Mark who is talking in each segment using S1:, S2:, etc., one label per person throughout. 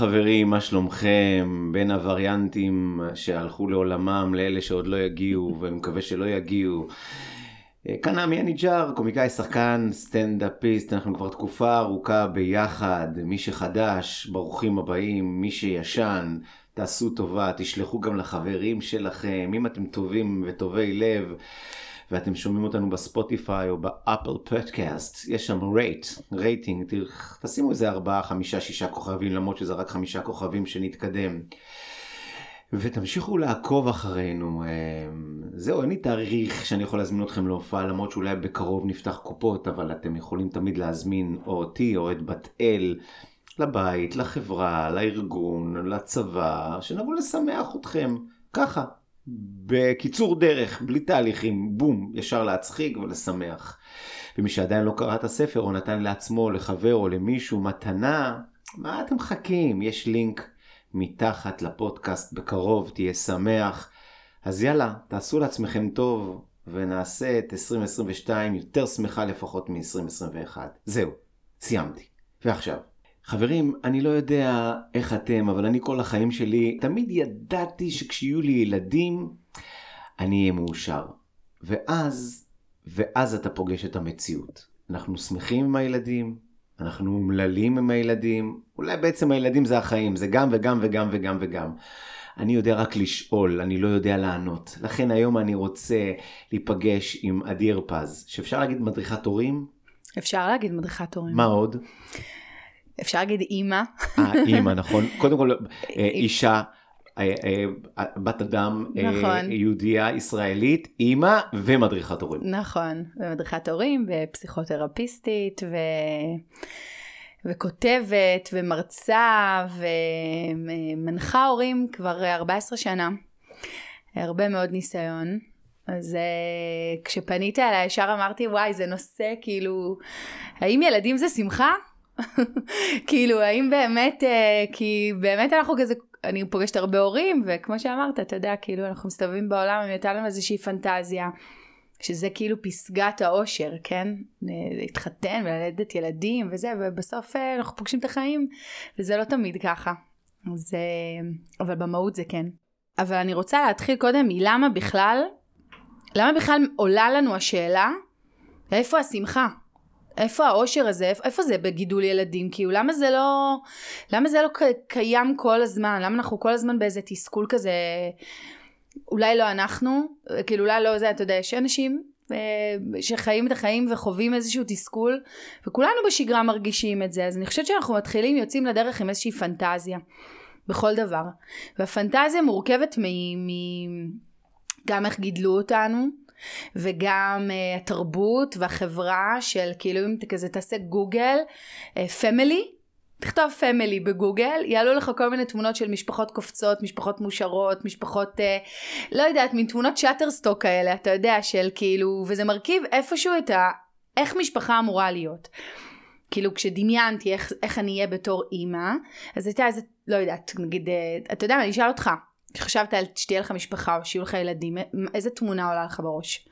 S1: חברים, מה שלומכם? בין הווריאנטים שהלכו לעולמם לאלה שעוד לא יגיעו, ואני מקווה שלא יגיעו. אה, כאן עמי הניג'אר, קומיקאי, שחקן, סטנדאפיסט, אנחנו כבר תקופה ארוכה ביחד. מי שחדש, ברוכים הבאים, מי שישן, תעשו טובה, תשלחו גם לחברים שלכם, אם אתם טובים וטובי לב. ואתם שומעים אותנו בספוטיפיי או באפל פודקאסט, יש שם rate, רייטינג, תשימו איזה ארבעה, חמישה, שישה כוכבים, למרות שזה רק חמישה כוכבים שנתקדם. ותמשיכו לעקוב אחרינו. אה, זהו, אין לי תאריך שאני יכול להזמין אתכם להופעה, למרות שאולי בקרוב נפתח קופות, אבל אתם יכולים תמיד להזמין או אותי או את בת אל לבית, לחברה, לארגון, לצבא, שנבוא לשמח אתכם. ככה, בקיצור דרך, בלי תהליכים, בום, ישר להצחיק ולשמח. ומי שעדיין לא קרא את הספר או נתן לעצמו, לחבר או למישהו מתנה, מה אתם מחכים? יש לינק מתחת לפודקאסט בקרוב, תהיה שמח. אז יאללה, תעשו לעצמכם טוב ונעשה את 2022 יותר שמחה לפחות מ-2021. זהו, סיימתי. ועכשיו, חברים, אני לא יודע איך אתם, אבל אני כל החיים שלי תמיד ידעתי שכשיהיו לי ילדים, אני אהיה מאושר. ואז, ואז אתה פוגש את המציאות. אנחנו שמחים עם הילדים, אנחנו אומללים עם הילדים, אולי בעצם הילדים זה החיים, זה גם וגם וגם וגם וגם. אני יודע רק לשאול, אני לא יודע לענות. לכן היום אני רוצה להיפגש עם אדיר פז, שאפשר להגיד מדריכת הורים?
S2: אפשר להגיד מדריכת הורים.
S1: מה עוד?
S2: אפשר להגיד אימא.
S1: אה, אימא, נכון. קודם כל, אה, אישה, אה, אה, בת אדם, נכון. יהודייה, ישראלית, אימא ומדריכת הורים.
S2: נכון, ומדריכת הורים ופסיכותרפיסטית ו... וכותבת ומרצה ומנחה הורים כבר 14 שנה. הרבה מאוד ניסיון. אז כשפנית אליי ישר אמרתי וואי זה נושא כאילו האם ילדים זה שמחה? כאילו, האם באמת, אה, כי באמת אנחנו כזה, אני פוגשת הרבה הורים, וכמו שאמרת, אתה יודע, כאילו, אנחנו מסתובבים בעולם, אם הייתה לנו איזושהי פנטזיה, שזה כאילו פסגת האושר, כן? להתחתן וללדת ילדים וזה, ובסוף אה, אנחנו פוגשים את החיים, וזה לא תמיד ככה. אז, אה, אבל במהות זה כן. אבל אני רוצה להתחיל קודם מלמה בכלל, למה בכלל עולה לנו השאלה, איפה השמחה? איפה האושר הזה, איפה, איפה זה בגידול ילדים? כאילו למה זה לא, למה זה לא קיים כל הזמן? למה אנחנו כל הזמן באיזה תסכול כזה, אולי לא אנחנו, כאילו אולי לא זה, אתה יודע, יש אנשים אה, שחיים את החיים וחווים איזשהו תסכול, וכולנו בשגרה מרגישים את זה, אז אני חושבת שאנחנו מתחילים, יוצאים לדרך עם איזושהי פנטזיה, בכל דבר. והפנטזיה מורכבת מ... מ... גם איך גידלו אותנו, וגם אה, התרבות והחברה של כאילו אם אתה כזה תעשה גוגל, family, אה, תכתוב family בגוגל, יעלו לך כל מיני תמונות של משפחות קופצות, משפחות מאושרות, משפחות, אה, לא יודעת, מין תמונות Shutterstock כאלה, אתה יודע, של כאילו, וזה מרכיב איפשהו את ה... איך משפחה אמורה להיות. כאילו כשדמיינתי איך, איך אני אהיה בתור אימא, אז הייתה איזה, לא יודעת, נגיד, אתה יודע אני אשאל אותך, כשחשבת על שתהיה לך משפחה או שיהיו לך ילדים, איזה תמונה עולה לך בראש?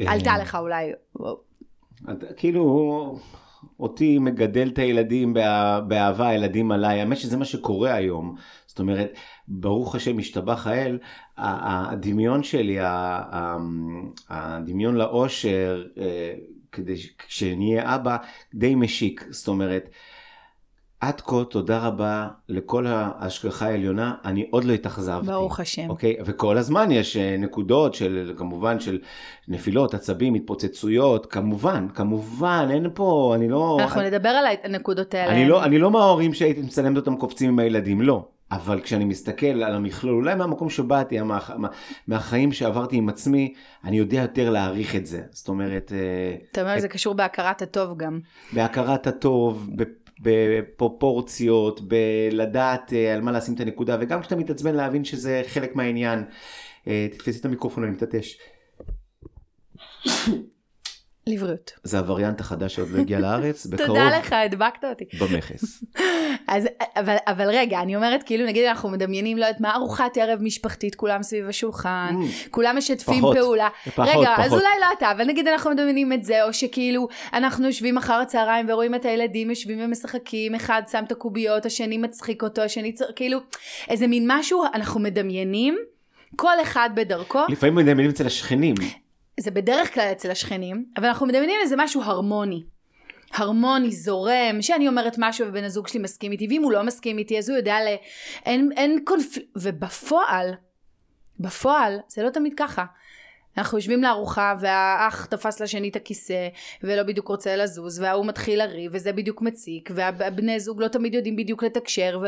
S2: אה, עלתה לך אולי.
S1: כאילו, אותי מגדל את הילדים באהבה, הילדים עליי, האמת שזה מה שקורה היום. זאת אומרת, ברוך השם, השתבח האל, הדמיון שלי, הדמיון לאושר, אה, כדי שנהיה אבא, די משיק. זאת אומרת, עד כה, תודה רבה לכל ההשגחה העליונה, אני עוד לא התאכזבתי.
S2: ברוך השם.
S1: אוקיי? וכל הזמן יש אה, נקודות של, כמובן, של נפילות, עצבים, התפוצצויות, כמובן, כמובן, אין פה, אני לא...
S2: אנחנו אני, נדבר על הנקודות האלה.
S1: אני לא, אני לא מההורים שהייתי מצלמת אותם קופצים עם הילדים, לא. אבל כשאני מסתכל על המכלול, אולי מהמקום שבאתי, מה, מה, מהחיים שעברתי עם עצמי, אני יודע יותר להעריך את זה. זאת אומרת...
S2: אה, אתה אומר, את, זה קשור בהכרת הטוב גם.
S1: בהכרת הטוב, בפרופורציות, בלדעת אה, על מה לשים את הנקודה, וגם כשאתה מתעצבן להבין שזה חלק מהעניין. אה, תתפסי את המיקרופון, אני מתעטש.
S2: לבריאות.
S1: זה הווריאנט החדש שעוד לא הגיע לארץ, בקרוב
S2: תודה לך, הדבקת אותי.
S1: במכס.
S2: אז, אבל, אבל רגע, אני אומרת, כאילו, נגיד אנחנו מדמיינים, לא יודעת מה, ארוחת ערב משפחתית, כולם סביב השולחן,
S1: Mm,
S2: כולם משתפים
S1: פחות,
S2: פעולה.
S1: פחות,
S2: רגע, אז
S1: פחות.
S2: אולי לא אתה, אבל נגיד אנחנו מדמיינים את זה, או שכאילו, אנחנו יושבים אחר הצהריים ורואים את הילדים יושבים ומשחקים, אחד שם את הקוביות, השני מצחיק אותו, השני צר... כאילו, איזה מין משהו, אנחנו מדמיינים, כל אחד בדרכו,
S1: לפעמים מדמיינים אצל השכנים.
S2: זה בדרך כלל אצל השכנים, אבל אנחנו מדמיינים איזה משהו הרמוני. הרמוני, זורם, שאני אומרת משהו ובן הזוג שלי מסכים איתי, ואם הוא לא מסכים איתי אז הוא יודע ל... אין, אין קונפליקט, ובפועל, בפועל, זה לא תמיד ככה. אנחנו יושבים לארוחה והאח תפס לשני את הכיסא ולא בדיוק רוצה לזוז וההוא מתחיל לריב וזה בדיוק מציק והבני זוג לא תמיד יודעים בדיוק לתקשר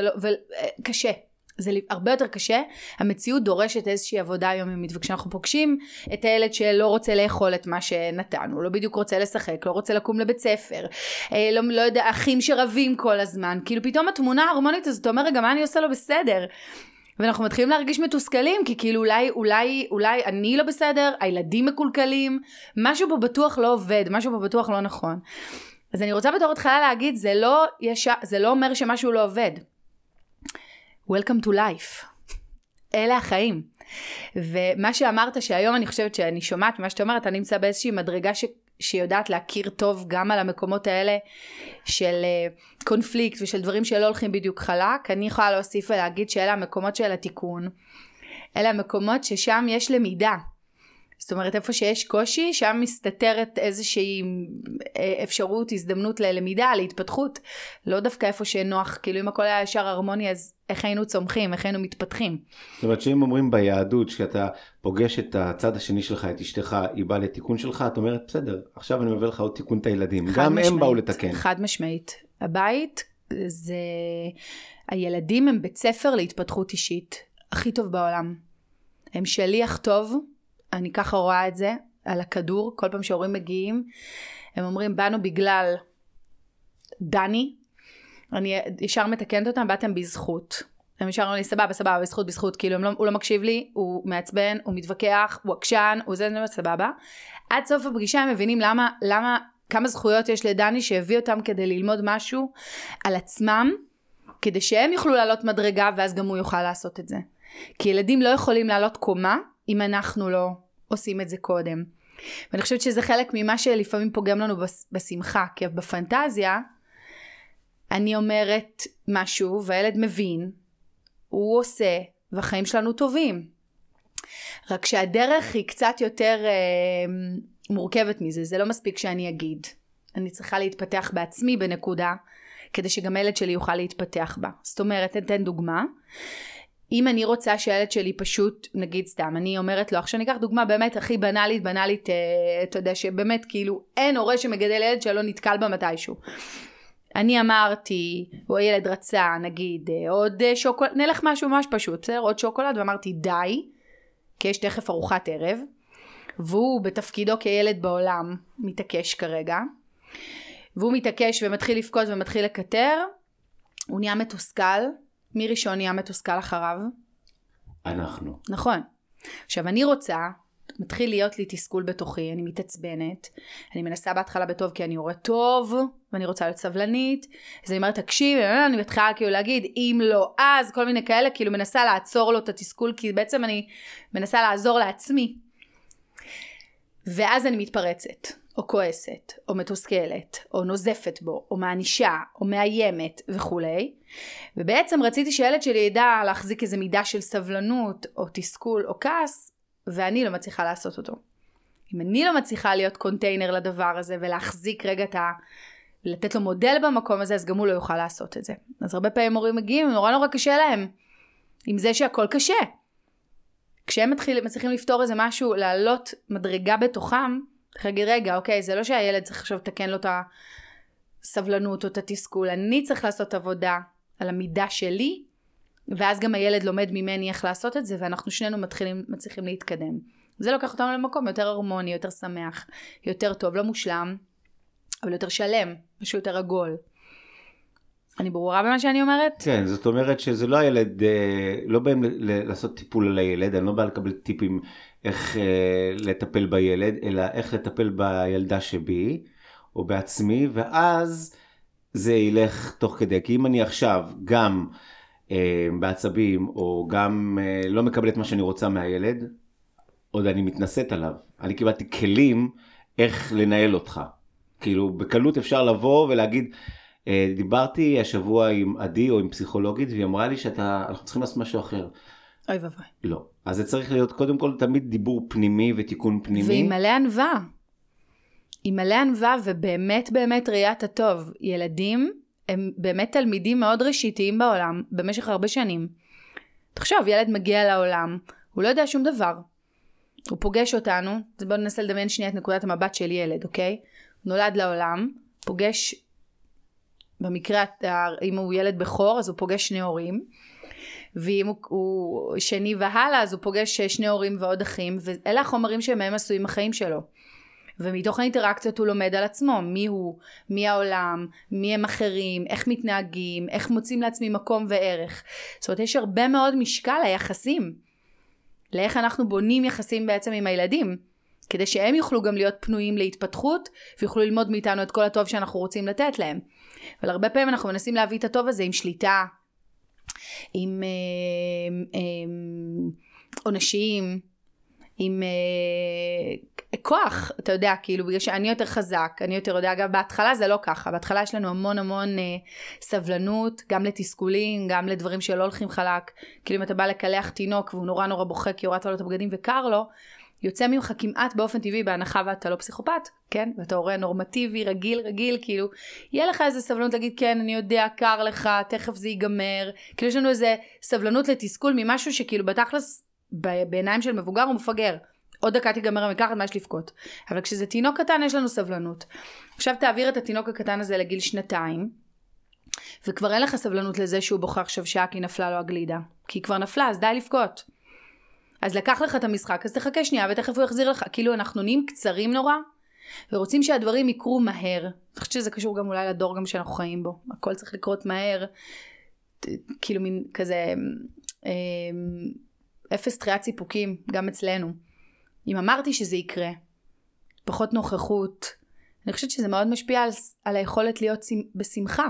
S2: וקשה. זה הרבה יותר קשה, המציאות דורשת איזושהי עבודה יומיומית וכשאנחנו פוגשים את הילד שלא רוצה לאכול את מה שנתנו, לא בדיוק רוצה לשחק, לא רוצה לקום לבית ספר, אה, לא, לא יודע, אחים שרבים כל הזמן, כאילו פתאום התמונה ההרמונית הזאת, אתה אומר רגע מה אני עושה לו בסדר? ואנחנו מתחילים להרגיש מתוסכלים כי כאילו אולי אולי אולי אני לא בסדר הילדים מקולקלים משהו פה בטוח לא עובד משהו פה בטוח לא נכון. אז אני רוצה בתור התחלה להגיד זה לא יש, זה לא אומר שמשהו לא עובד Welcome to life. אלה החיים. ומה שאמרת שהיום אני חושבת שאני שומעת מה שאתה אומרת אני נמצא באיזושהי מדרגה ש... שיודעת להכיר טוב גם על המקומות האלה של קונפליקט ושל דברים שלא הולכים בדיוק חלק, אני יכולה להוסיף ולהגיד שאלה המקומות של התיקון, אלה המקומות ששם יש למידה. זאת אומרת איפה שיש קושי שם מסתתרת איזושהי אה, אפשרות הזדמנות ללמידה להתפתחות לא דווקא איפה שנוח כאילו אם הכל היה ישר הרמוני אז איך היינו צומחים איך היינו מתפתחים.
S1: זאת אומרת שאם אומרים ביהדות שאתה פוגש את הצד השני שלך את אשתך היא באה לתיקון שלך את אומרת בסדר עכשיו אני מביא לך עוד תיקון את הילדים גם
S2: משמעית,
S1: הם באו לתקן.
S2: חד משמעית הבית זה הילדים הם בית ספר להתפתחות אישית הכי טוב בעולם. הם שליח טוב אני ככה רואה את זה, על הכדור, כל פעם שהורים מגיעים, הם אומרים, באנו בגלל דני, אני ישר מתקנת אותם, באתם בזכות. הם ישר אומרים לי, סבבה, סבבה, בזכות, בזכות, כאילו, לא, הוא לא מקשיב לי, הוא מעצבן, הוא מתווכח, הוא עקשן, הוא זה, זה, סבבה. עד סוף הפגישה הם מבינים למה, למה, כמה זכויות יש לדני שהביא אותם כדי ללמוד משהו על עצמם, כדי שהם יוכלו לעלות מדרגה, ואז גם הוא יוכל לעשות את זה. כי ילדים לא יכולים לעלות קומה, אם אנחנו לא עושים את זה קודם. ואני חושבת שזה חלק ממה שלפעמים פוגם לנו בשמחה, כי בפנטזיה אני אומרת משהו והילד מבין, הוא עושה והחיים שלנו טובים. רק שהדרך היא קצת יותר אה, מורכבת מזה, זה לא מספיק שאני אגיד. אני צריכה להתפתח בעצמי בנקודה, כדי שגם הילד שלי יוכל להתפתח בה. זאת אומרת, אתן דוגמה. אם אני רוצה שהילד שלי פשוט, נגיד סתם, אני אומרת לו, עכשיו ניקח דוגמה באמת הכי בנאלית, בנאלית, אה, אתה יודע, שבאמת כאילו אין הורה שמגדל ילד שלא נתקל בה מתישהו. אני אמרתי, או הילד רצה, נגיד, אה, עוד שוקולד, נלך משהו ממש פשוט, בסדר? עוד שוקולד, ואמרתי די, כי יש תכף ארוחת ערב, והוא בתפקידו כילד בעולם מתעקש כרגע, והוא מתעקש ומתחיל לבכות ומתחיל לקטר, הוא נהיה מתוסכל, מי ראשון נהיה מתוסכל אחריו?
S1: אנחנו.
S2: נכון. עכשיו אני רוצה, מתחיל להיות לי תסכול בתוכי, אני מתעצבנת, אני מנסה בהתחלה בטוב כי אני הורה טוב, ואני רוצה להיות סבלנית, אז אני אומרת תקשיב, אני מתחילה כאילו להגיד אם לא אז, כל מיני כאלה, כאילו מנסה לעצור לו את התסכול, כי בעצם אני מנסה לעזור לעצמי. ואז אני מתפרצת. או כועסת, או מתוסכלת, או נוזפת בו, או מענישה, או מאיימת וכולי. ובעצם רציתי שילד שלי ידע להחזיק איזה מידה של סבלנות, או תסכול, או כעס, ואני לא מצליחה לעשות אותו. אם אני לא מצליחה להיות קונטיינר לדבר הזה, ולהחזיק רגע את ה... לתת לו מודל במקום הזה, אז גם הוא לא יוכל לעשות את זה. אז הרבה פעמים הורים מגיעים, נורא נורא קשה להם. עם זה שהכל קשה. כשהם מתחיל, מצליחים לפתור איזה משהו, לעלות מדרגה בתוכם, להגיד, רגע, אוקיי, זה לא שהילד צריך עכשיו לתקן לו את הסבלנות או את התסכול, אני צריך לעשות עבודה על המידה שלי, ואז גם הילד לומד ממני איך לעשות את זה, ואנחנו שנינו מתחילים, מצליחים להתקדם. זה לוקח אותנו למקום יותר הרמוני, יותר שמח, יותר טוב, לא מושלם, אבל יותר שלם, משהו יותר עגול. אני ברורה במה שאני אומרת?
S1: כן, זאת אומרת שזה לא הילד, אה, לא באים לעשות טיפול על הילד, אני לא בא לקבל טיפים איך אה, לטפל בילד, אלא איך לטפל בילדה שבי, או בעצמי, ואז זה ילך תוך כדי. כי אם אני עכשיו גם אה, בעצבים, או גם אה, לא מקבל את מה שאני רוצה מהילד, עוד אני מתנשאת עליו. אני קיבלתי כלים איך לנהל אותך. כאילו, בקלות אפשר לבוא ולהגיד, דיברתי השבוע עם עדי או עם פסיכולוגית, והיא אמרה לי שאנחנו צריכים לעשות משהו אחר.
S2: אוי ואבוי.
S1: לא. אז זה צריך להיות קודם כל תמיד דיבור פנימי ותיקון פנימי.
S2: ועם מלא ענווה. עם מלא ענווה ובאמת באמת ראיית הטוב. ילדים הם באמת תלמידים מאוד ראשיתיים בעולם במשך הרבה שנים. תחשוב, ילד מגיע לעולם, הוא לא יודע שום דבר. הוא פוגש אותנו, אז בואו ננסה לדמיין שנייה את נקודת המבט של ילד, אוקיי? הוא נולד לעולם, פוגש, במקרה, אם הוא ילד בכור, אז הוא פוגש שני הורים. ואם הוא, הוא שני והלאה, אז הוא פוגש שני הורים ועוד אחים, ואלה החומרים שמהם עשויים החיים שלו. ומתוך האינטראקציות הוא לומד על עצמו, מי הוא, מי העולם, מי הם אחרים, איך מתנהגים, איך מוצאים לעצמי מקום וערך. זאת אומרת, יש הרבה מאוד משקל ליחסים. לאיך אנחנו בונים יחסים בעצם עם הילדים. כדי שהם יוכלו גם להיות פנויים להתפתחות, ויוכלו ללמוד מאיתנו את כל הטוב שאנחנו רוצים לתת להם. אבל הרבה פעמים אנחנו מנסים להביא את הטוב הזה עם שליטה, עם אה, אה, עונשים, עם אה, כוח, אתה יודע, כאילו בגלל שאני יותר חזק, אני יותר יודע, אגב בהתחלה זה לא ככה, בהתחלה יש לנו המון המון אה, סבלנות, גם לתסכולים, גם לדברים שלא הולכים חלק, כאילו אם אתה בא לקלח תינוק והוא נורא נורא בוכה כי הורדת לו את הבגדים וקר לו, יוצא ממך כמעט באופן טבעי בהנחה ואתה לא פסיכופת, כן? ואתה הורה נורמטיבי, רגיל, רגיל, כאילו, יהיה לך איזה סבלנות להגיד, כן, אני יודע, קר לך, תכף זה ייגמר. כאילו יש לנו איזה סבלנות לתסכול ממשהו שכאילו בתכלס, בעיניים של מבוגר הוא מפגר. עוד דקה תיגמר המקחת, מה יש לבכות? אבל כשזה תינוק קטן יש לנו סבלנות. עכשיו תעביר את התינוק הקטן הזה לגיל שנתיים, וכבר אין לך סבלנות לזה שהוא בוכה עכשיו שעה כי נפלה לו הגלידה. כי היא כבר נפלה, אז די לבכות. אז לקח לך את המשחק, אז תחכה שנייה ותכף הוא יחזיר לך. כאילו אנחנו נהיים קצרים נורא, ורוצים שהדברים יקרו מהר. אני חושבת שזה קשור גם אולי לדור גם שאנחנו חיים בו. הכל צריך לקרות מהר. כאילו מין כזה אה, אפס תחיית סיפוקים, גם אצלנו. אם אמרתי שזה יקרה, פחות נוכחות, אני חושבת שזה מאוד משפיע על, על היכולת להיות בשמחה.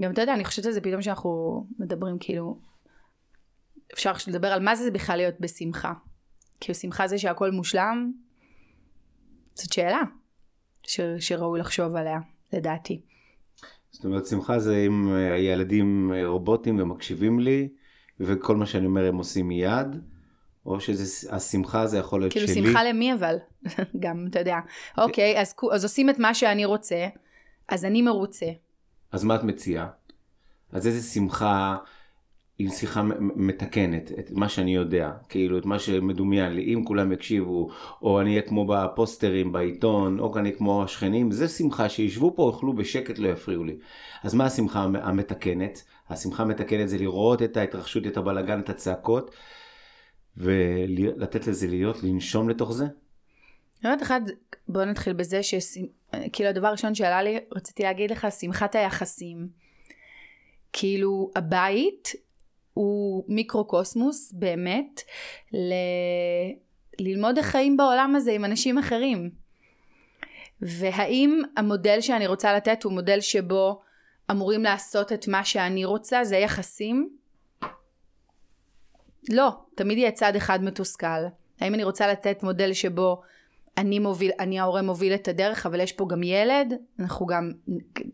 S2: גם אתה יודע, אני חושבת על זה פתאום שאנחנו מדברים כאילו אפשר לדבר על מה זה בכלל להיות בשמחה. כאילו שמחה זה שהכל מושלם, זאת שאלה ש... שראוי לחשוב עליה, לדעתי.
S1: זאת אומרת, שמחה זה אם הילדים רובוטים ומקשיבים לי, וכל מה שאני אומר הם עושים מיד, או שהשמחה זה יכול להיות
S2: כאילו
S1: שלי.
S2: כאילו שמחה למי אבל? גם, אתה יודע. אוקיי, אז, אז עושים את מה שאני רוצה, אז אני מרוצה.
S1: אז מה את מציעה? אז איזה שמחה... עם שיחה מתקנת את מה שאני יודע, כאילו את מה שמדומיין לי, אם כולם יקשיבו, או אני אהיה כמו בפוסטרים בעיתון, או אני כמו השכנים, זה שמחה שישבו פה, יאכלו בשקט, לא יפריעו לי. אז מה השמחה המתקנת? השמחה המתקנת זה לראות את ההתרחשות, את הבלגן, את הצעקות, ולתת לזה להיות, לנשום לתוך זה.
S2: באמת אחד, בוא נתחיל בזה שכאילו הדבר הראשון שעלה לי, רציתי להגיד לך, שמחת היחסים. כאילו הבית הוא מיקרוקוסמוס באמת ל... ללמוד איך חיים בעולם הזה עם אנשים אחרים. והאם המודל שאני רוצה לתת הוא מודל שבו אמורים לעשות את מה שאני רוצה, זה יחסים? לא, תמיד יהיה צד אחד מתוסכל. האם אני רוצה לתת מודל שבו אני מוביל, אני ההורה מוביל את הדרך, אבל יש פה גם ילד, אנחנו גם,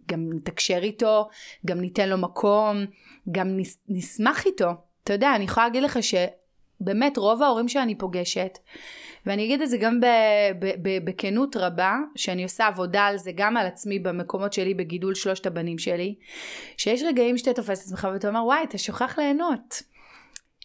S2: גם נתקשר איתו, גם ניתן לו מקום, גם נס, נשמח איתו. אתה יודע, אני יכולה להגיד לך שבאמת רוב ההורים שאני פוגשת, ואני אגיד את זה גם בכנות רבה, שאני עושה עבודה על זה גם על עצמי במקומות שלי בגידול שלושת הבנים שלי, שיש רגעים שאתה תופס את עצמך ואתה אומר וואי אתה שוכח ליהנות.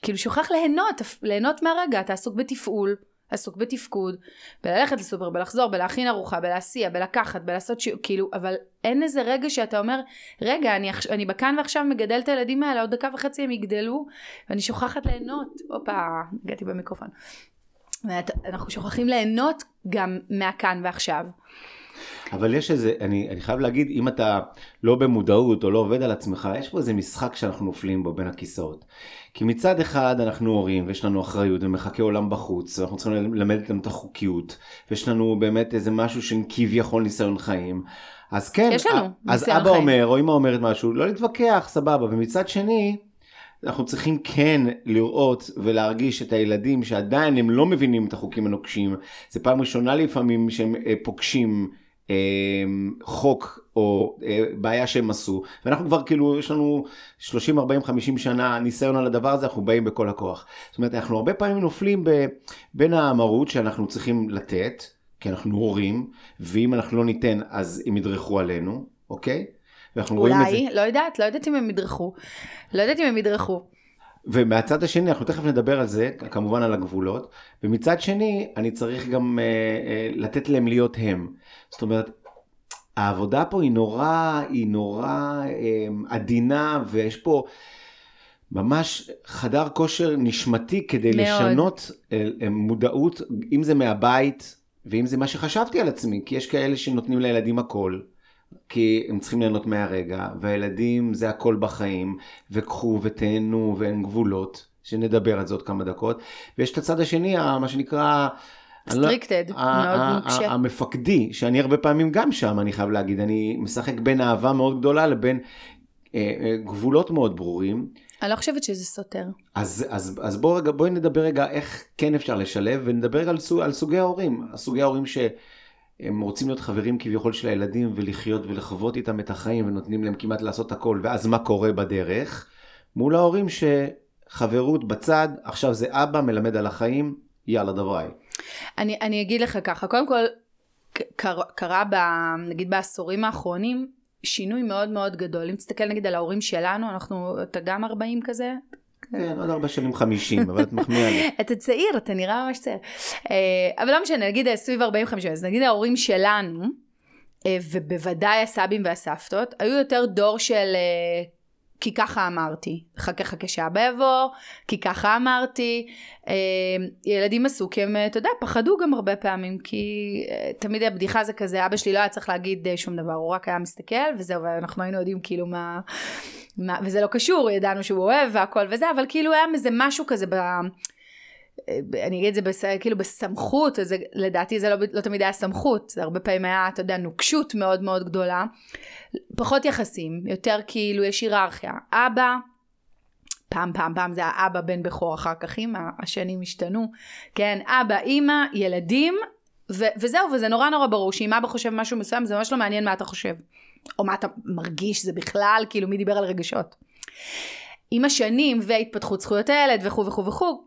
S2: כאילו שוכח ליהנות, ליהנות מהרגע, אתה עסוק בתפעול. עסוק בתפקוד, בללכת לסופר, בלחזור, בלהכין ארוחה, בלהסיע, בלקחת, בלעשות שיעור, כאילו, אבל אין איזה רגע שאתה אומר, רגע, אני, אני בכאן ועכשיו מגדל את הילדים האלה, עוד דקה וחצי הם יגדלו, ואני שוכחת ליהנות. הופה, הגעתי במיקרופון. אנחנו שוכחים ליהנות גם מהכאן ועכשיו.
S1: אבל יש איזה, אני, אני חייב להגיד, אם אתה לא במודעות או לא עובד על עצמך, יש פה איזה משחק שאנחנו נופלים בו בין הכיסאות. כי מצד אחד אנחנו הורים ויש לנו אחריות ומחכה עולם בחוץ, ואנחנו צריכים ללמד אותם את החוקיות, ויש לנו באמת איזה משהו של כביכול ניסיון חיים. אז כן,
S2: יש לנו
S1: אז
S2: ניסיון
S1: אבא
S2: חיים.
S1: אומר או אמא אומרת משהו, לא להתווכח, סבבה, ומצד שני, אנחנו צריכים כן לראות ולהרגיש את הילדים שעדיין הם לא מבינים את החוקים הנוקשים. זה פעם ראשונה לפעמים שהם אה, פוגשים חוק או אה, בעיה שהם עשו, ואנחנו כבר כאילו, יש לנו 30, 40, 50 שנה ניסיון על הדבר הזה, אנחנו באים בכל הכוח. זאת אומרת, אנחנו הרבה פעמים נופלים בין המרות שאנחנו צריכים לתת, כי אנחנו הורים, ואם אנחנו לא ניתן אז הם ידרכו עלינו, אוקיי?
S2: אולי, לא יודעת, לא יודעת אם הם ידרכו. לא יודעת אם הם ידרכו.
S1: ומהצד השני, אנחנו תכף נדבר על זה, כמובן על הגבולות, ומצד שני, אני צריך גם אה, אה, לתת להם להיות הם. זאת אומרת, העבודה פה היא נורא, היא נורא אה, עדינה, ויש פה ממש חדר כושר נשמתי כדי
S2: מאוד.
S1: לשנות אה, אה, מודעות, אם זה מהבית, ואם זה מה שחשבתי על עצמי, כי יש כאלה שנותנים לילדים הכל. כי הם צריכים ליהנות מהרגע, והילדים זה הכל בחיים, וקחו ותהנו ואין גבולות, שנדבר על זה עוד כמה דקות, ויש את הצד השני, מה שנקרא... לא-
S2: סטריקטד,
S1: ה-
S2: מאוד
S1: ה-
S2: נוקשה.
S1: ה- המפקדי, שאני הרבה פעמים גם שם, אני חייב להגיד, אני משחק בין אהבה מאוד גדולה לבין אה, אה, גבולות מאוד ברורים.
S2: אני לא חושבת שזה סותר.
S1: אז, אז, אז בואו רגע, בואי נדבר רגע איך כן אפשר לשלב, ונדבר רגע על, סוג, על סוגי ההורים. סוגי ההורים שהם רוצים להיות חברים כביכול של הילדים ולחיות ולחוות איתם את החיים ונותנים להם כמעט לעשות הכל, ואז מה קורה בדרך? מול ההורים שחברות בצד, עכשיו זה אבא מלמד על החיים, יאללה דבריי.
S2: אני, אני אגיד לך ככה, קודם כל, קר, קרה ב, נגיד בעשורים האחרונים, שינוי מאוד מאוד גדול. אם תסתכל נגיד על ההורים שלנו, אנחנו, אתה גם 40 כזה?
S1: כן, עוד ארבע שנים חמישים, אבל את מחמיאה לי.
S2: אתה צעיר, אתה נראה ממש צעיר. אה, אבל לא משנה, נגיד אה, סביב 45, אז נגיד ההורים שלנו, אה, ובוודאי הסבים והסבתות, היו יותר דור של כי ככה אמרתי, חכה חכה שאבא יבוא, כי ככה אמרתי. אה, ילדים עשו כי הם, אה, אתה יודע, פחדו גם הרבה פעמים, כי אה, תמיד הבדיחה זה כזה, אבא שלי לא היה צריך להגיד שום דבר, הוא רק היה מסתכל, וזהו, ואנחנו היינו יודעים כאילו מה... מה וזה לא קשור, ידענו שהוא אוהב והכל וזה, אבל כאילו היה איזה משהו כזה ב... אני אגיד את זה בס... כאילו בסמכות, זה, לדעתי זה לא, לא תמיד היה סמכות, זה הרבה פעמים היה, אתה יודע, נוקשות מאוד מאוד גדולה. פחות יחסים, יותר כאילו יש היררכיה. אבא, פעם פעם פעם זה האבא בן בכור, אחר כך אמא, השנים השתנו. כן, אבא, אימא, ילדים, ו- וזהו, וזה נורא נורא ברור שאם אבא חושב משהו מסוים, זה ממש לא מעניין מה אתה חושב. או מה אתה מרגיש, זה בכלל, כאילו מי דיבר על רגשות. עם השנים והתפתחות זכויות הילד וכו' וכו' וכו',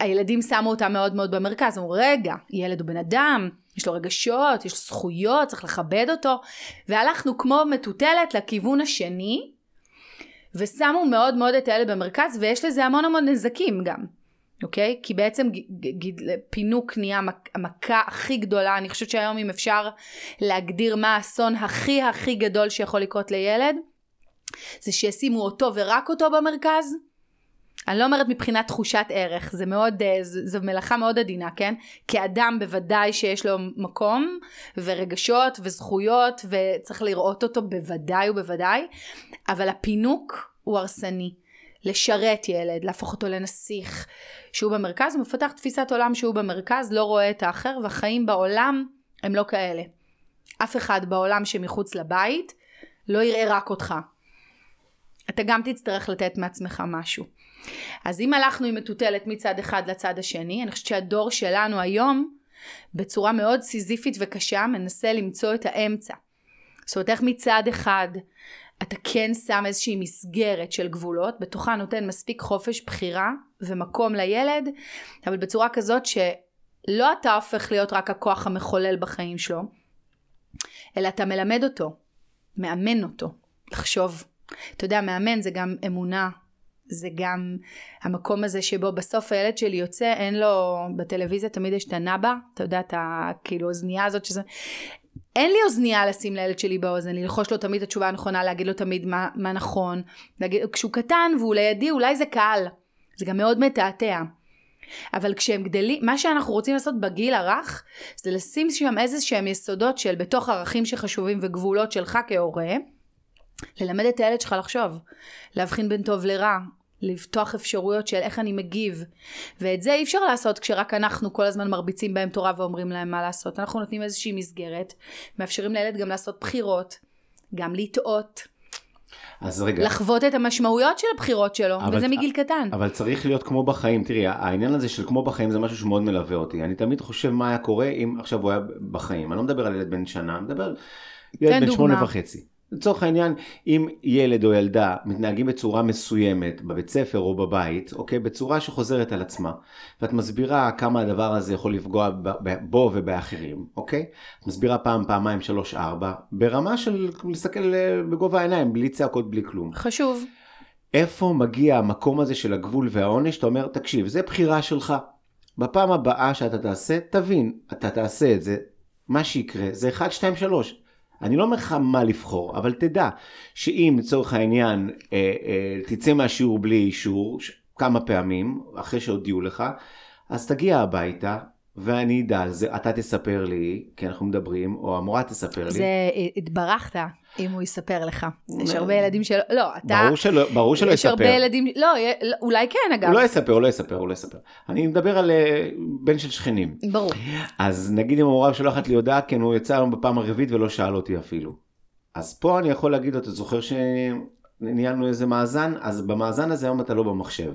S2: הילדים שמו אותה מאוד מאוד במרכז, אמרו רגע, ילד הוא בן אדם, יש לו רגשות, יש לו זכויות, צריך לכבד אותו, והלכנו כמו מטוטלת לכיוון השני, ושמו מאוד מאוד את הילד במרכז, ויש לזה המון המון נזקים גם, אוקיי? כי בעצם פינוק נהיה המכה הכי גדולה, אני חושבת שהיום אם אפשר להגדיר מה האסון הכי הכי גדול שיכול לקרות לילד, זה שישימו אותו ורק אותו במרכז, אני לא אומרת מבחינת תחושת ערך, זה מאוד, אה, זו מלאכה מאוד עדינה, כן? כאדם בוודאי שיש לו מקום ורגשות וזכויות וצריך לראות אותו בוודאי ובוודאי, אבל הפינוק הוא הרסני. לשרת ילד, להפוך אותו לנסיך, שהוא במרכז, הוא מפתח תפיסת עולם שהוא במרכז, לא רואה את האחר, והחיים בעולם הם לא כאלה. אף אחד בעולם שמחוץ לבית לא יראה רק אותך. אתה גם תצטרך לתת מעצמך משהו. אז אם הלכנו עם מטוטלת מצד אחד לצד השני, אני חושבת שהדור שלנו היום, בצורה מאוד סיזיפית וקשה, מנסה למצוא את האמצע. זאת אומרת, איך מצד אחד אתה כן שם איזושהי מסגרת של גבולות, בתוכה נותן מספיק חופש בחירה ומקום לילד, אבל בצורה כזאת שלא אתה הופך להיות רק הכוח המחולל בחיים שלו, אלא אתה מלמד אותו, מאמן אותו, לחשוב. אתה יודע, מאמן זה גם אמונה, זה גם המקום הזה שבו בסוף הילד שלי יוצא, אין לו, בטלוויזיה תמיד יש את הנאבה, אתה יודע, את הכאילו אוזנייה הזאת שזה... אין לי אוזנייה לשים לילד שלי באוזן, ללחוש לו תמיד את התשובה הנכונה, להגיד לו תמיד מה, מה נכון. להגיד, כשהוא קטן והוא לידי, אולי זה קל. זה גם מאוד מתעתע. אבל כשהם גדלים, מה שאנחנו רוצים לעשות בגיל הרך, זה לשים שם איזה שהם יסודות של בתוך ערכים שחשובים וגבולות שלך כהורה, ללמד את הילד שלך לחשוב, להבחין בין טוב לרע, לפתוח אפשרויות של איך אני מגיב. ואת זה אי אפשר לעשות כשרק אנחנו כל הזמן מרביצים בהם תורה ואומרים להם מה לעשות. אנחנו נותנים איזושהי מסגרת, מאפשרים לילד גם לעשות בחירות, גם לטעות.
S1: אז רגע.
S2: לחוות את המשמעויות של הבחירות שלו,
S1: אבל-
S2: וזה מגיל קטן.
S1: אבל צריך להיות כמו בחיים, תראי, העניין הזה של כמו בחיים זה משהו שמאוד מלווה אותי. אני תמיד חושב מה היה קורה אם עכשיו הוא היה בחיים. אני לא מדבר על ילד בן שנה, אני מדבר על ילד
S2: תן
S1: בן
S2: דוגמה.
S1: שמונה וחצי. לצורך העניין, אם ילד או ילדה מתנהגים בצורה מסוימת בבית ספר או בבית, אוקיי, בצורה שחוזרת על עצמה, ואת מסבירה כמה הדבר הזה יכול לפגוע בו ובאחרים, אוקיי? את מסבירה פעם, פעמיים, שלוש, ארבע, ברמה של להסתכל אה, בגובה העיניים, בלי צעקות, בלי כלום.
S2: חשוב.
S1: איפה מגיע המקום הזה של הגבול והעונש? אתה אומר, תקשיב, זה בחירה שלך. בפעם הבאה שאתה תעשה, תבין, אתה תעשה את זה, מה שיקרה זה 1, 2, 3. אני לא אומר לך מה לבחור, אבל תדע שאם לצורך העניין אה, אה, תצא מהשיעור בלי אישור כמה פעמים, אחרי שהודיעו לך, אז תגיע הביתה ואני אדע על זה, אתה תספר לי, כי אנחנו מדברים, או המורה תספר לי.
S2: זה התברכת אם הוא יספר לך. יש הרבה ילדים שלא, לא, אתה,
S1: ברור שלא, ברור שלא
S2: יש
S1: יספר.
S2: הרבה ילדים, לא, לא, אולי כן אגב.
S1: הוא לא יספר, הוא לא יספר, הוא לא יספר. אני מדבר על אה, בן של שכנים.
S2: ברור.
S1: אז נגיד אם המורה שולחת לי הודעה, כן, הוא יצא היום בפעם הרביעית ולא שאל אותי אפילו. אז פה אני יכול להגיד לו, אתה זוכר שניהלנו איזה מאזן? אז במאזן הזה היום אתה לא במחשב.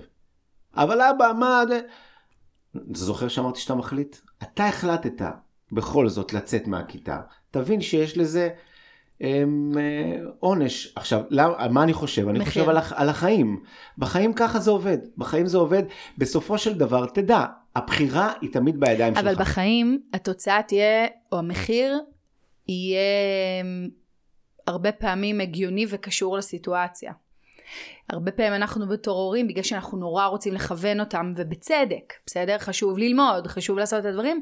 S1: אבל אבא, מה... זה?" אתה זוכר שאמרתי שאתה מחליט? אתה החלטת בכל זאת לצאת מהכיתה. תבין שיש לזה אמ, אה, עונש. עכשיו, למה, מה אני חושב? אני
S2: מחיר.
S1: חושב על, על החיים. בחיים ככה זה עובד. בחיים זה עובד. בסופו של דבר, תדע, הבחירה היא תמיד בידיים
S2: אבל
S1: שלך.
S2: בחיים התוצאה תהיה, או המחיר יהיה אמ, הרבה פעמים הגיוני וקשור לסיטואציה. הרבה פעמים אנחנו בתור הורים, בגלל שאנחנו נורא רוצים לכוון אותם, ובצדק, בסדר? חשוב ללמוד, חשוב לעשות את הדברים,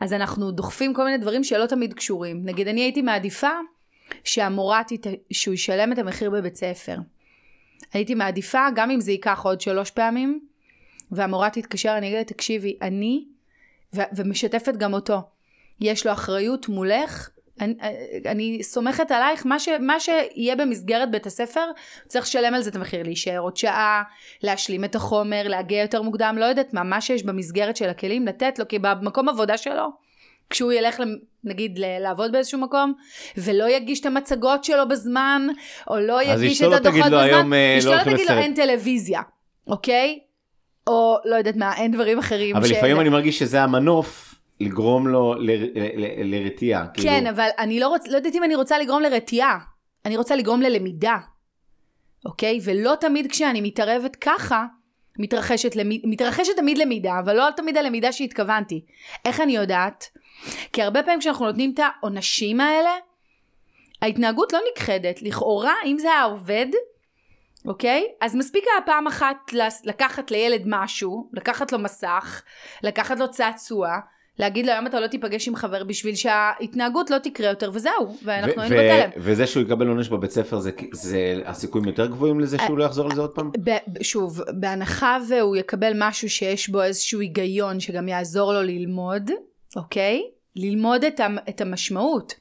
S2: אז אנחנו דוחפים כל מיני דברים שלא תמיד קשורים. נגיד, אני הייתי מעדיפה שהמורה, תת... שהוא ישלם את המחיר בבית ספר. הייתי מעדיפה, גם אם זה ייקח עוד שלוש פעמים, והמורה תתקשר, אני אגיד תקשיבי, אני, ו- ומשתפת גם אותו, יש לו אחריות מולך, אני, אני סומכת עלייך, מה, ש, מה שיהיה במסגרת בית הספר, צריך לשלם על זה את המחיר, להישאר עוד שעה, להשלים את החומר, להגיע יותר מוקדם, לא יודעת מה, מה שיש במסגרת של הכלים, לתת לו, כי במקום עבודה שלו, כשהוא ילך נגיד לעבוד באיזשהו מקום, ולא יגיש את המצגות שלו בזמן, או לא
S1: אז
S2: יגיש את
S1: לא
S2: הדוחות בזמן,
S1: היום, אה, לא
S2: אשתו לא תגיד לו. אין טלוויזיה, אוקיי? או לא יודעת מה, אין דברים אחרים.
S1: אבל
S2: ש-
S1: לפעמים אני מרגיש שזה המנוף לגרום לו ל- ל- ל- לרתיעה.
S2: כן,
S1: כאילו.
S2: אבל אני לא, רוצ... לא יודעת אם אני רוצה לגרום לרתיעה, אני רוצה לגרום ללמידה, אוקיי? ולא תמיד כשאני מתערבת ככה, מתרחשת, למ... מתרחשת תמיד למידה, אבל לא תמיד הלמידה שהתכוונתי. איך אני יודעת? כי הרבה פעמים כשאנחנו נותנים את העונשים האלה, ההתנהגות לא נכחדת. לכאורה, אם זה היה עובד, אוקיי? אז מספיק היה פעם אחת לקחת לילד משהו, לקחת לו מסך, לקחת לו צעצוע, להגיד לו היום אתה לא תיפגש עם חבר בשביל שההתנהגות לא תקרה יותר, וזהו, ואנחנו היינו בתלם.
S1: וזה שהוא יקבל עונש בבית ספר, זה- זה הסיכויים יותר גבוהים לזה שהוא לא יחזור לזה עוד פעם?
S2: שוב, בהנחה והוא יקבל משהו שיש בו איזשהו היגיון שגם יעזור לו ללמוד, אוקיי? ללמוד את, המ- את המשמעות.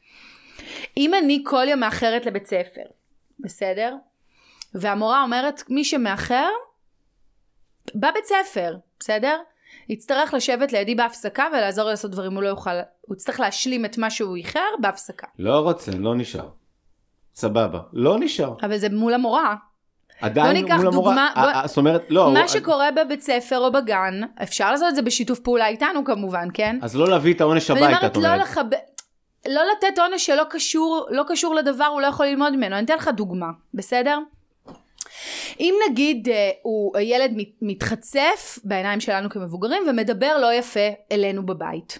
S2: אם אני כל יום מאחרת לבית ספר, בסדר? והמורה אומרת, מי שמאחר, בבית ספר, בסדר? יצטרך לשבת לידי בהפסקה ולעזור לי לעשות דברים, הוא לא יוכל, הוא יצטרך להשלים את מה שהוא איחר בהפסקה.
S1: לא רוצה, לא נשאר. סבבה, לא נשאר.
S2: אבל זה מול המורה.
S1: עדיין
S2: ניקח
S1: מול המורה,
S2: דוגמה- בוא-
S1: אה, זאת אומרת, לא,
S2: מה
S1: הוא-
S2: שקורה בבית ספר או בגן, אפשר לעשות את זה בשיתוף פעולה איתנו כמובן, כן?
S1: אז לא להביא את העונש הביתה,
S2: אומרת
S1: את
S2: לא
S1: אומרת.
S2: לחבר... לא לתת עונש שלא קשור, לא קשור לדבר, הוא לא יכול ללמוד ממנו. אני אתן לך דוגמה, בסדר? אם נגיד אה, הוא, הילד מת- מתחצף בעיניים שלנו כמבוגרים ומדבר לא יפה אלינו בבית.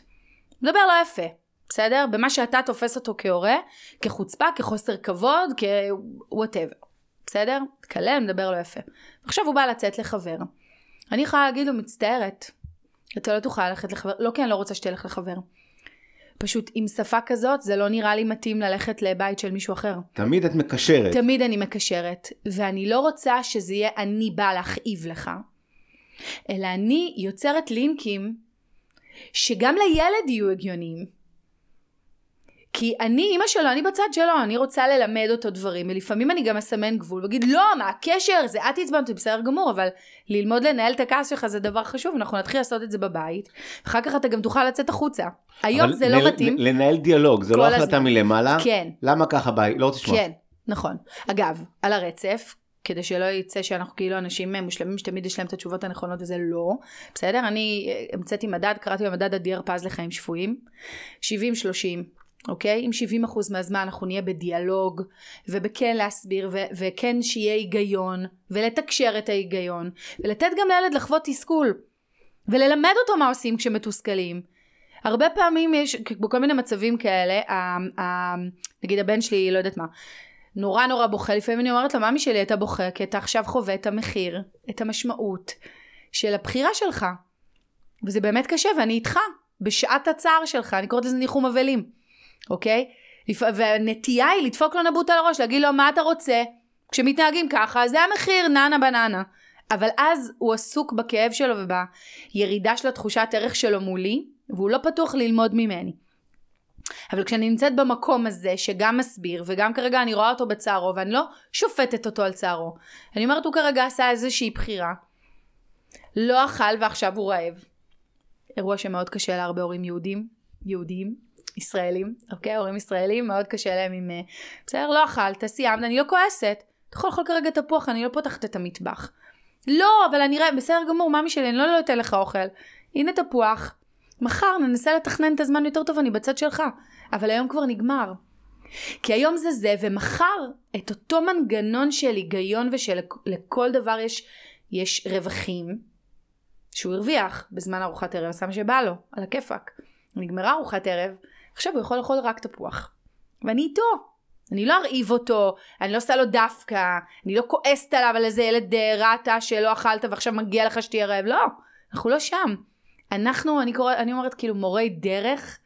S2: מדבר לא יפה, בסדר? במה שאתה תופס אותו כהורה, כחוצפה, כחוסר כבוד, כ-whatever, בסדר? תקלל, מדבר לא יפה. עכשיו הוא בא לצאת לחבר. אני יכולה להגיד לו, מצטערת, אתה לא תוכל ללכת לחבר, לא כי אני לא רוצה שתלך לחבר. פשוט עם שפה כזאת זה לא נראה לי מתאים ללכת לבית של מישהו אחר.
S1: תמיד את מקשרת.
S2: תמיד אני מקשרת, ואני לא רוצה שזה יהיה אני באה להכאיב לך, אלא אני יוצרת לינקים שגם לילד יהיו הגיוניים. כי אני אימא שלו, אני בצד שלו, אני רוצה ללמד אותו דברים, ולפעמים אני גם אסמן גבול, ואגיד לא, מה הקשר, זה את עצבנת, זה בסדר גמור, אבל ללמוד לנהל את הכעס שלך זה דבר חשוב, אנחנו נתחיל לעשות את זה בבית, אחר כך אתה גם תוכל לצאת החוצה. היום זה לא מתאים.
S1: לנהל דיאלוג, זה לא החלטה מלמעלה?
S2: כן.
S1: למה ככה ביי? לא רוצה לשמוע.
S2: כן, נכון. אגב, על הרצף, כדי שלא יצא שאנחנו כאילו אנשים מושלמים שתמיד יש להם את התשובות הנכונות וזה לא. בסדר? אני אה, המצאתי מדד, קראתי במדד אדיר פז לחיים שפויים. 70-30. אוקיי? אם 70% מהזמן אנחנו נהיה בדיאלוג ובכן להסביר ו- וכן שיהיה היגיון ולתקשר את ההיגיון ולתת גם לילד לחוות תסכול וללמד אותו מה עושים כשמתוסכלים. הרבה פעמים יש בכל מיני מצבים כאלה, ה- ה- נגיד הבן שלי לא יודעת מה, נורא נורא בוכה, לפעמים אני אומרת לו ממי שלי אתה בוכה כי אתה עכשיו חווה את המחיר, את המשמעות של הבחירה שלך וזה באמת קשה ואני איתך בשעת הצער שלך, אני קוראת לזה ניחום אבלים. אוקיי? והנטייה היא לדפוק לו נבוט על הראש, להגיד לו מה אתה רוצה, כשמתנהגים ככה, זה המחיר, ננה בננה. אבל אז הוא עסוק בכאב שלו ובירידה של התחושת ערך שלו מולי, והוא לא פתוח ללמוד ממני. אבל כשאני נמצאת במקום הזה שגם מסביר וגם כרגע אני רואה אותו בצערו ואני לא שופטת אותו על צערו. אני אומרת הוא כרגע עשה איזושהי בחירה. לא אכל ועכשיו הוא רעב. אירוע שמאוד קשה להרבה הורים יהודים, יהודים, ישראלים, אוקיי? הורים ישראלים, מאוד קשה להם עם... אה, בסדר, לא אכלת, סיימת, אני לא כועסת. אתה יכול לאכול כרגע תפוח, אני לא פותחת את המטבח. לא, אבל אני רואה, בסדר גמור, ממי שלי, אני לא, לא אתן לך אוכל. הנה תפוח. מחר ננסה לתכנן את הזמן יותר טוב, אני בצד שלך. אבל היום כבר נגמר. כי היום זה זה, ומחר את אותו מנגנון של היגיון ושלכל דבר יש, יש רווחים, שהוא הרוויח בזמן ארוחת ערב, מה שבא לו, על הכיפאק. נגמרה ארוחת ערב, עכשיו הוא יכול לאכול רק תפוח. ואני איתו. אני לא ארעיב אותו, אני לא עושה לו דווקא, אני לא כועסת עליו על איזה ילד אה, רעתה שלא אכלת ועכשיו מגיע לך שתהיה רעב, לא, אנחנו לא שם. אנחנו, אני, קורא, אני אומרת כאילו מורי דרך,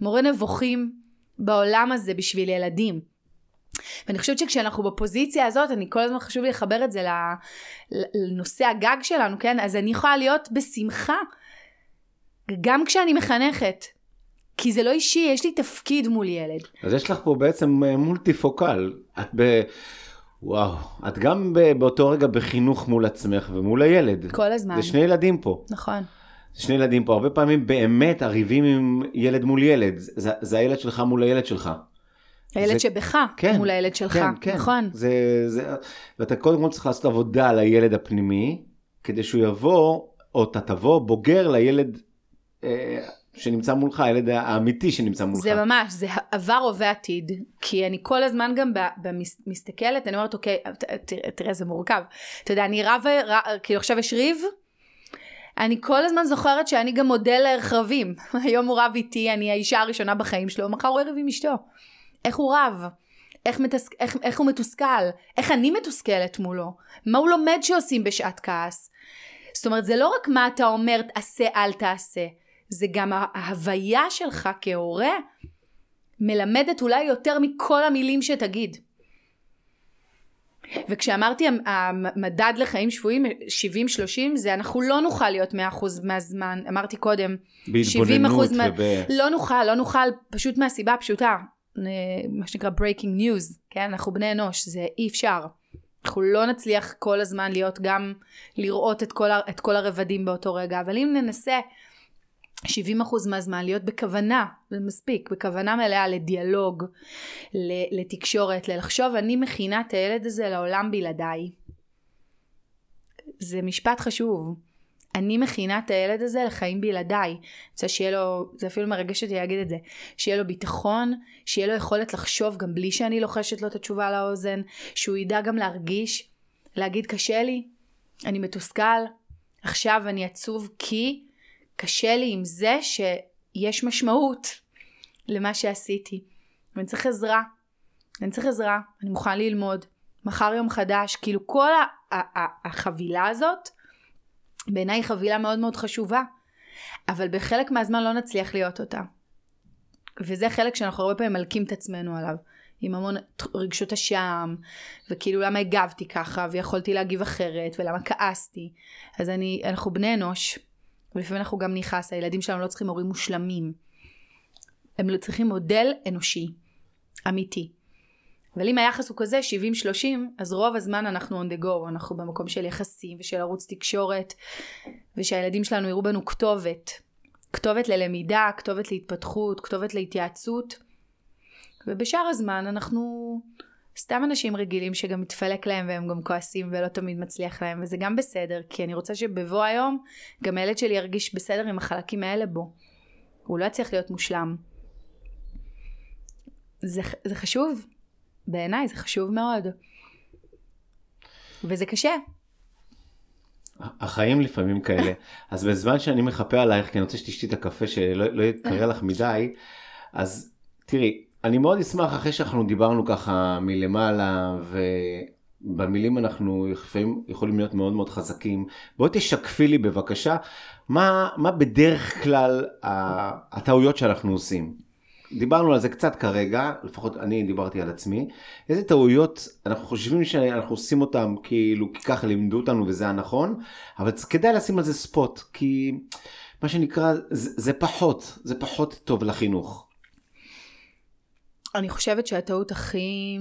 S2: מורי נבוכים בעולם הזה בשביל ילדים. ואני חושבת שכשאנחנו בפוזיציה הזאת, אני כל הזמן חשוב לי לחבר את זה לנושא הגג שלנו, כן? אז אני יכולה להיות בשמחה, גם כשאני מחנכת, כי זה לא אישי, יש לי תפקיד מול ילד.
S1: אז יש לך פה בעצם אה, מולטי פוקל. את ב... וואו, את גם באותו רגע בחינוך מול עצמך ומול הילד.
S2: כל הזמן.
S1: זה שני ילדים פה.
S2: נכון.
S1: זה שני ילדים פה, הרבה פעמים באמת הריבים עם ילד מול ילד, זה, זה הילד שלך מול הילד שלך.
S2: הילד זה... שבך כן, מול הילד שלך,
S1: כן, כן.
S2: נכון.
S1: זה, זה... ואתה קודם כל צריך לעשות עבודה על הילד הפנימי, כדי שהוא יבוא, או אתה תבוא בוגר לילד אה, שנמצא מולך, הילד האמיתי שנמצא מולך.
S2: זה ממש, זה עבר, הווה, עתיד. כי אני כל הזמן גם מסתכלת, אני אומרת, אוקיי, תראה, תראה, זה מורכב. אתה יודע, אני רבה, כאילו עכשיו יש ריב, אני כל הזמן זוכרת שאני גם מודל לערך רבים. היום הוא רב איתי, אני האישה הראשונה בחיים שלו, מחר הוא ערב עם אשתו. איך הוא רב? איך, מתוס... איך, איך הוא מתוסכל? איך אני מתוסכלת מולו? מה הוא לומד שעושים בשעת כעס? זאת אומרת, זה לא רק מה אתה אומר, עשה, אל תעשה. זה גם ההוויה שלך כהורה מלמדת אולי יותר מכל המילים שתגיד. וכשאמרתי המדד לחיים שבויים 70-30 זה אנחנו לא נוכל להיות 100% מהזמן. אמרתי קודם
S1: 70 אחוז מה...
S2: לא נוכל לא נוכל פשוט מהסיבה הפשוטה מה שנקרא breaking news כן? אנחנו בני אנוש זה אי אפשר. אנחנו לא נצליח כל הזמן להיות גם לראות את כל, את כל הרבדים באותו רגע אבל אם ננסה 70% מהזמן להיות בכוונה, זה מספיק, בכוונה מלאה לדיאלוג, לתקשורת, ללחשוב אני מכינה את הילד הזה לעולם בלעדיי. זה משפט חשוב. אני מכינה את הילד הזה לחיים בלעדיי. אני רוצה שיהיה לו, זה אפילו מרגש אותי להגיד את זה, שיהיה לו ביטחון, שיהיה לו יכולת לחשוב גם בלי שאני לוחשת לו את התשובה לאוזן, שהוא ידע גם להרגיש, להגיד קשה לי, אני מתוסכל, עכשיו אני עצוב כי קשה לי עם זה שיש משמעות למה שעשיתי. ואני צריך עזרה. אני צריך עזרה, אני מוכן ללמוד. מחר יום חדש, כאילו כל החבילה הזאת בעיניי היא חבילה מאוד מאוד חשובה, אבל בחלק מהזמן לא נצליח להיות אותה. וזה חלק שאנחנו הרבה פעמים מלקים את עצמנו עליו. עם המון רגשות אשם, וכאילו למה הגבתי ככה, ויכולתי להגיב אחרת, ולמה כעסתי. אז אני, אנחנו בני אנוש, ולפעמים אנחנו גם נכעס, הילדים שלנו לא צריכים הורים מושלמים. הם לא צריכים מודל אנושי, אמיתי. אבל אם היחס הוא כזה 70-30 אז רוב הזמן אנחנו on the go אנחנו במקום של יחסים ושל ערוץ תקשורת ושהילדים שלנו יראו בנו כתובת כתובת ללמידה כתובת להתפתחות כתובת להתייעצות ובשאר הזמן אנחנו סתם אנשים רגילים שגם מתפלק להם והם גם כועסים ולא תמיד מצליח להם וזה גם בסדר כי אני רוצה שבבוא היום גם הילד שלי ירגיש בסדר עם החלקים האלה בו הוא לא יצליח להיות מושלם זה, זה חשוב בעיניי זה חשוב מאוד. וזה קשה.
S1: החיים לפעמים כאלה. אז בזמן שאני מחפה עלייך, כי אני רוצה שתשתי את הקפה שלא לא יקרה לך מדי, אז תראי, אני מאוד אשמח אחרי שאנחנו דיברנו ככה מלמעלה, ובמילים אנחנו לפעמים יכולים להיות מאוד מאוד חזקים. בואי תשקפי לי בבקשה, מה, מה בדרך כלל הטעויות שאנחנו עושים. דיברנו על זה קצת כרגע, לפחות אני דיברתי על עצמי, איזה טעויות אנחנו חושבים שאנחנו עושים אותם כאילו כי ככה לימדו אותנו וזה הנכון, אבל כדאי לשים על זה ספוט, כי מה שנקרא זה, זה פחות, זה פחות טוב לחינוך.
S2: אני חושבת שהטעות הכי,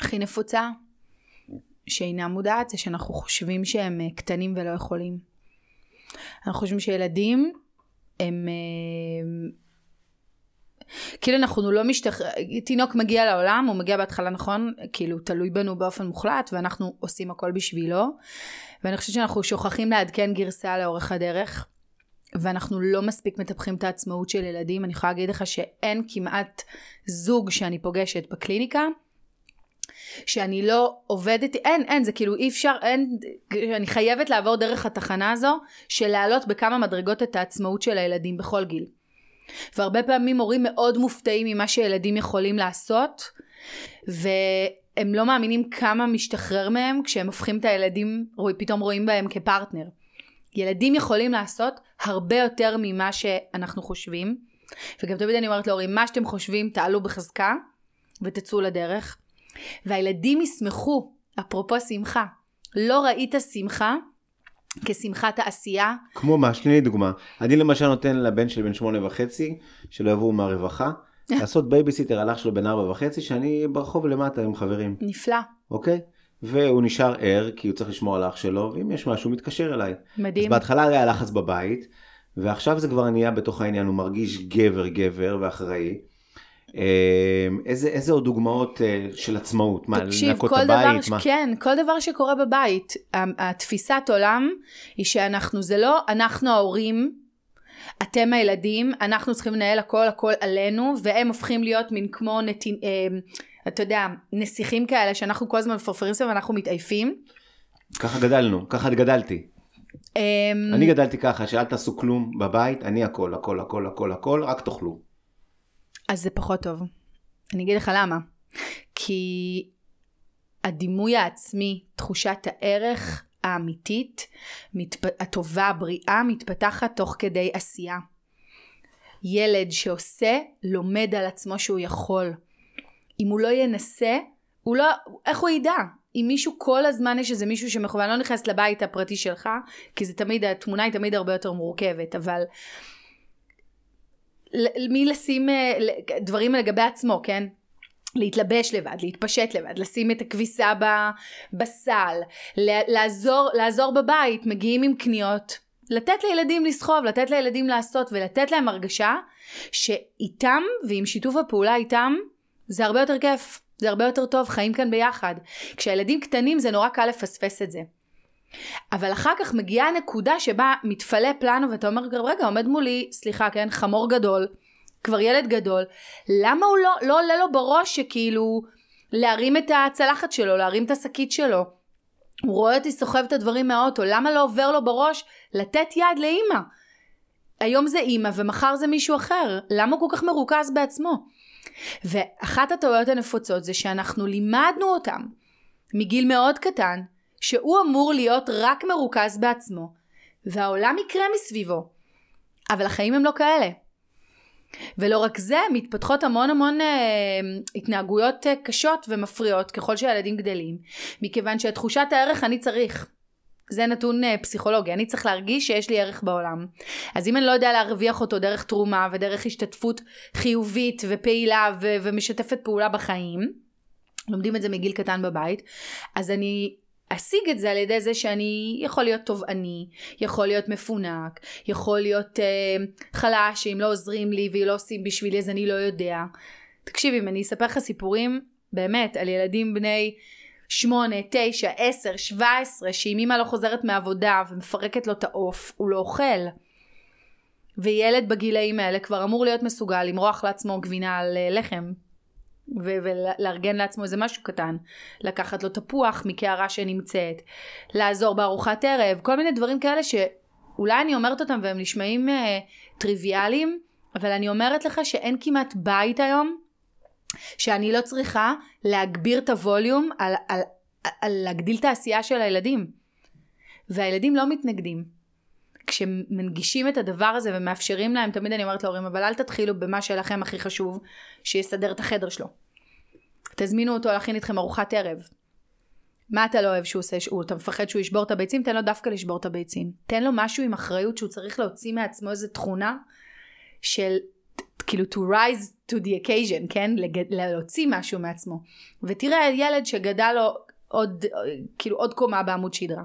S2: הכי נפוצה שאינה מודעת זה שאנחנו חושבים שהם אה, קטנים ולא יכולים. אנחנו חושבים שילדים הם אה, כאילו אנחנו לא משתחרר, תינוק מגיע לעולם, הוא מגיע בהתחלה נכון, כאילו תלוי בנו באופן מוחלט, ואנחנו עושים הכל בשבילו, ואני חושבת שאנחנו שוכחים לעדכן גרסה לאורך הדרך, ואנחנו לא מספיק מטפחים את העצמאות של ילדים, אני יכולה להגיד לך שאין כמעט זוג שאני פוגשת בקליניקה, שאני לא עובדת, אין, אין, זה כאילו אי אפשר, אין, אני חייבת לעבור דרך התחנה הזו של להעלות בכמה מדרגות את העצמאות של הילדים בכל גיל. והרבה פעמים הורים מאוד מופתעים ממה שילדים יכולים לעשות, והם לא מאמינים כמה משתחרר מהם כשהם הופכים את הילדים, פתאום רואים בהם כפרטנר. ילדים יכולים לעשות הרבה יותר ממה שאנחנו חושבים, וגם תמיד אני אומרת להורים, מה שאתם חושבים תעלו בחזקה ותצאו לדרך, והילדים ישמחו, אפרופו שמחה. לא ראית שמחה כשמחת העשייה.
S1: כמו מה? לי דוגמה. אני למשל נותן לבן שלי בן שמונה וחצי, שלא יבואו מהרווחה, לעשות בייביסיטר על אח שלו בן ארבע וחצי, שאני ברחוב למטה עם חברים.
S2: נפלא.
S1: אוקיי? והוא נשאר ער, כי הוא צריך לשמור על אח שלו, ואם יש משהו, הוא מתקשר אליי.
S2: מדהים.
S1: אז בהתחלה היה לחץ בבית, ועכשיו זה כבר נהיה בתוך העניין, הוא מרגיש גבר גבר ואחראי. אמ, איזה, איזה עוד דוגמאות אה, של עצמאות? מה, לנקות את הבית?
S2: ש... מה? כן, כל דבר שקורה בבית. התפיסת עולם היא שאנחנו, זה לא אנחנו ההורים, אתם הילדים, אנחנו צריכים לנהל הכל הכל עלינו, והם הופכים להיות מין כמו נתין, אה, אתה יודע, נסיכים כאלה שאנחנו כל הזמן מפרפרים סביב ואנחנו מתעייפים.
S1: ככה גדלנו, ככה גדלתי. אמ, אני גדלתי ככה, שאל תעשו כלום בבית, אני הכל, הכל, הכל, הכל, הכל, רק תאכלו.
S2: אז זה פחות טוב. אני אגיד לך למה. כי הדימוי העצמי, תחושת הערך האמיתית, מתפ... הטובה, הבריאה, מתפתחת תוך כדי עשייה. ילד שעושה, לומד על עצמו שהוא יכול. אם הוא לא ינסה, הוא לא, איך הוא ידע? אם מישהו כל הזמן יש איזה מישהו שמכוון, לא נכנס לבית הפרטי שלך, כי זה תמיד, התמונה היא תמיד הרבה יותר מורכבת, אבל מי לשים אה, דברים לגבי עצמו, כן? להתלבש לבד, להתפשט לבד, לשים את הכביסה בסל, לעזור, לעזור בבית, מגיעים עם קניות, לתת לילדים לסחוב, לתת לילדים לעשות ולתת להם הרגשה שאיתם ועם שיתוף הפעולה איתם זה הרבה יותר כיף, זה הרבה יותר טוב, חיים כאן ביחד. כשהילדים קטנים זה נורא קל לפספס את זה. אבל אחר כך מגיעה הנקודה שבה מתפלא פלנו ואתה אומר רגע עומד מולי סליחה כן חמור גדול כבר ילד גדול למה הוא לא, לא עולה לו בראש שכאילו להרים את הצלחת שלו להרים את השקית שלו הוא רואה אותי סוחב את הדברים מהאוטו למה לא עובר לו בראש לתת יד לאימא היום זה אימא ומחר זה מישהו אחר למה הוא כל כך מרוכז בעצמו ואחת הטעויות הנפוצות זה שאנחנו לימדנו אותם מגיל מאוד קטן שהוא אמור להיות רק מרוכז בעצמו, והעולם יקרה מסביבו. אבל החיים הם לא כאלה. ולא רק זה, מתפתחות המון המון אה, התנהגויות אה, קשות ומפריעות ככל שהילדים גדלים, מכיוון שתחושת הערך אני צריך. זה נתון אה, פסיכולוגי, אני צריך להרגיש שיש לי ערך בעולם. אז אם אני לא יודע להרוויח אותו דרך תרומה ודרך השתתפות חיובית ופעילה ו- ומשתפת פעולה בחיים, לומדים את זה מגיל קטן בבית, אז אני אשיג את זה על ידי זה שאני יכול להיות תובעני, יכול להיות מפונק, יכול להיות אה, חלש שאם לא עוזרים לי ולא עושים בשבילי אז אני לא יודע. תקשיב, אם אני אספר לך סיפורים באמת על ילדים בני שמונה, תשע, עשר, שבע עשרה, שאם אמא לא חוזרת מעבודה ומפרקת לו את העוף, הוא לא אוכל. וילד בגילאים האלה כבר אמור להיות מסוגל למרוח לעצמו גבינה על אה, לחם ו- ולארגן לעצמו איזה משהו קטן, לקחת לו תפוח מקערה שנמצאת, לעזור בארוחת ערב, כל מיני דברים כאלה שאולי אני אומרת אותם והם נשמעים אה, טריוויאליים, אבל אני אומרת לך שאין כמעט בית היום שאני לא צריכה להגביר את הווליום על, על, על, על להגדיל את העשייה של הילדים. והילדים לא מתנגדים. כשמנגישים את הדבר הזה ומאפשרים להם, תמיד אני אומרת להורים, אבל אל תתחילו במה שלכם הכי חשוב, שיסדר את החדר שלו. תזמינו אותו להכין איתכם ארוחת ערב. מה אתה לא אוהב שהוא עושה, שהוא, אתה מפחד שהוא ישבור את הביצים? תן לו דווקא לשבור את הביצים. תן לו משהו עם אחריות שהוא צריך להוציא מעצמו איזה תכונה של כאילו to rise to the occasion, כן? לגד, להוציא משהו מעצמו. ותראה ילד שגדל לו עוד, כאילו עוד קומה בעמוד שדרה.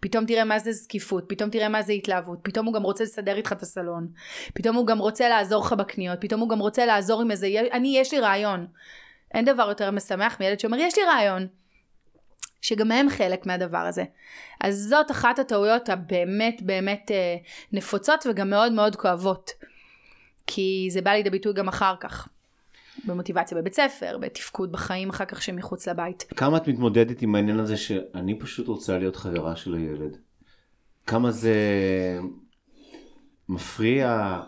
S2: פתאום תראה מה זה זקיפות, פתאום תראה מה זה התלהבות, פתאום הוא גם רוצה לסדר איתך את הסלון, פתאום הוא גם רוצה לעזור לך בקניות, פתאום הוא גם רוצה לעזור עם איזה, אני יש לי רעיון. אין דבר יותר משמח מילד שאומר יש לי רעיון. שגם הם חלק מהדבר הזה. אז זאת אחת הטעויות הבאמת באמת אה, נפוצות וגם מאוד מאוד כואבות. כי זה בא לידי ביטוי גם אחר כך. במוטיבציה בבית ספר, בתפקוד בחיים אחר כך שמחוץ לבית.
S1: כמה את מתמודדת עם העניין הזה שאני פשוט רוצה להיות חברה של הילד? כמה זה מפריע,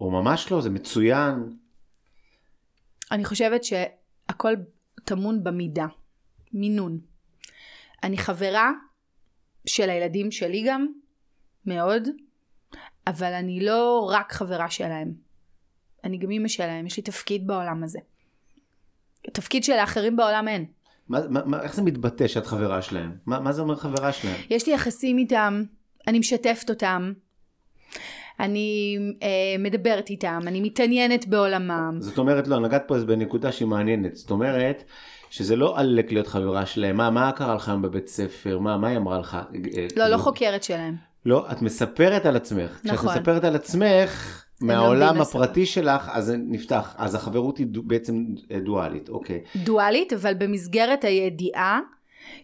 S1: או ממש לא, זה מצוין?
S2: אני חושבת שהכל טמון במידה, מינון. אני חברה של הילדים שלי גם, מאוד, אבל אני לא רק חברה שלהם. אני גם אימא שלהם, יש לי תפקיד בעולם הזה. תפקיד שלאחרים בעולם אין.
S1: מה, מה, איך זה מתבטא שאת חברה שלהם? מה, מה זה אומר חברה שלהם?
S2: יש לי יחסים איתם, אני משתפת אותם, אני אה, מדברת איתם, אני מתעניינת בעולמם.
S1: זאת אומרת, לא, נגעת פה בנקודה שהיא מעניינת. זאת אומרת, שזה לא עלק להיות חברה שלהם. מה, מה קרה לך היום בבית ספר? מה, מה היא אמרה לך?
S2: לא, לא כאילו- חוקרת שלהם.
S1: לא, את מספרת על עצמך. נכון. כשאת מספרת על עצמך, מהעולם הפרטי שלך, אז נפתח, אז החברות היא בעצם דואלית, אוקיי.
S2: דואלית, אבל במסגרת הידיעה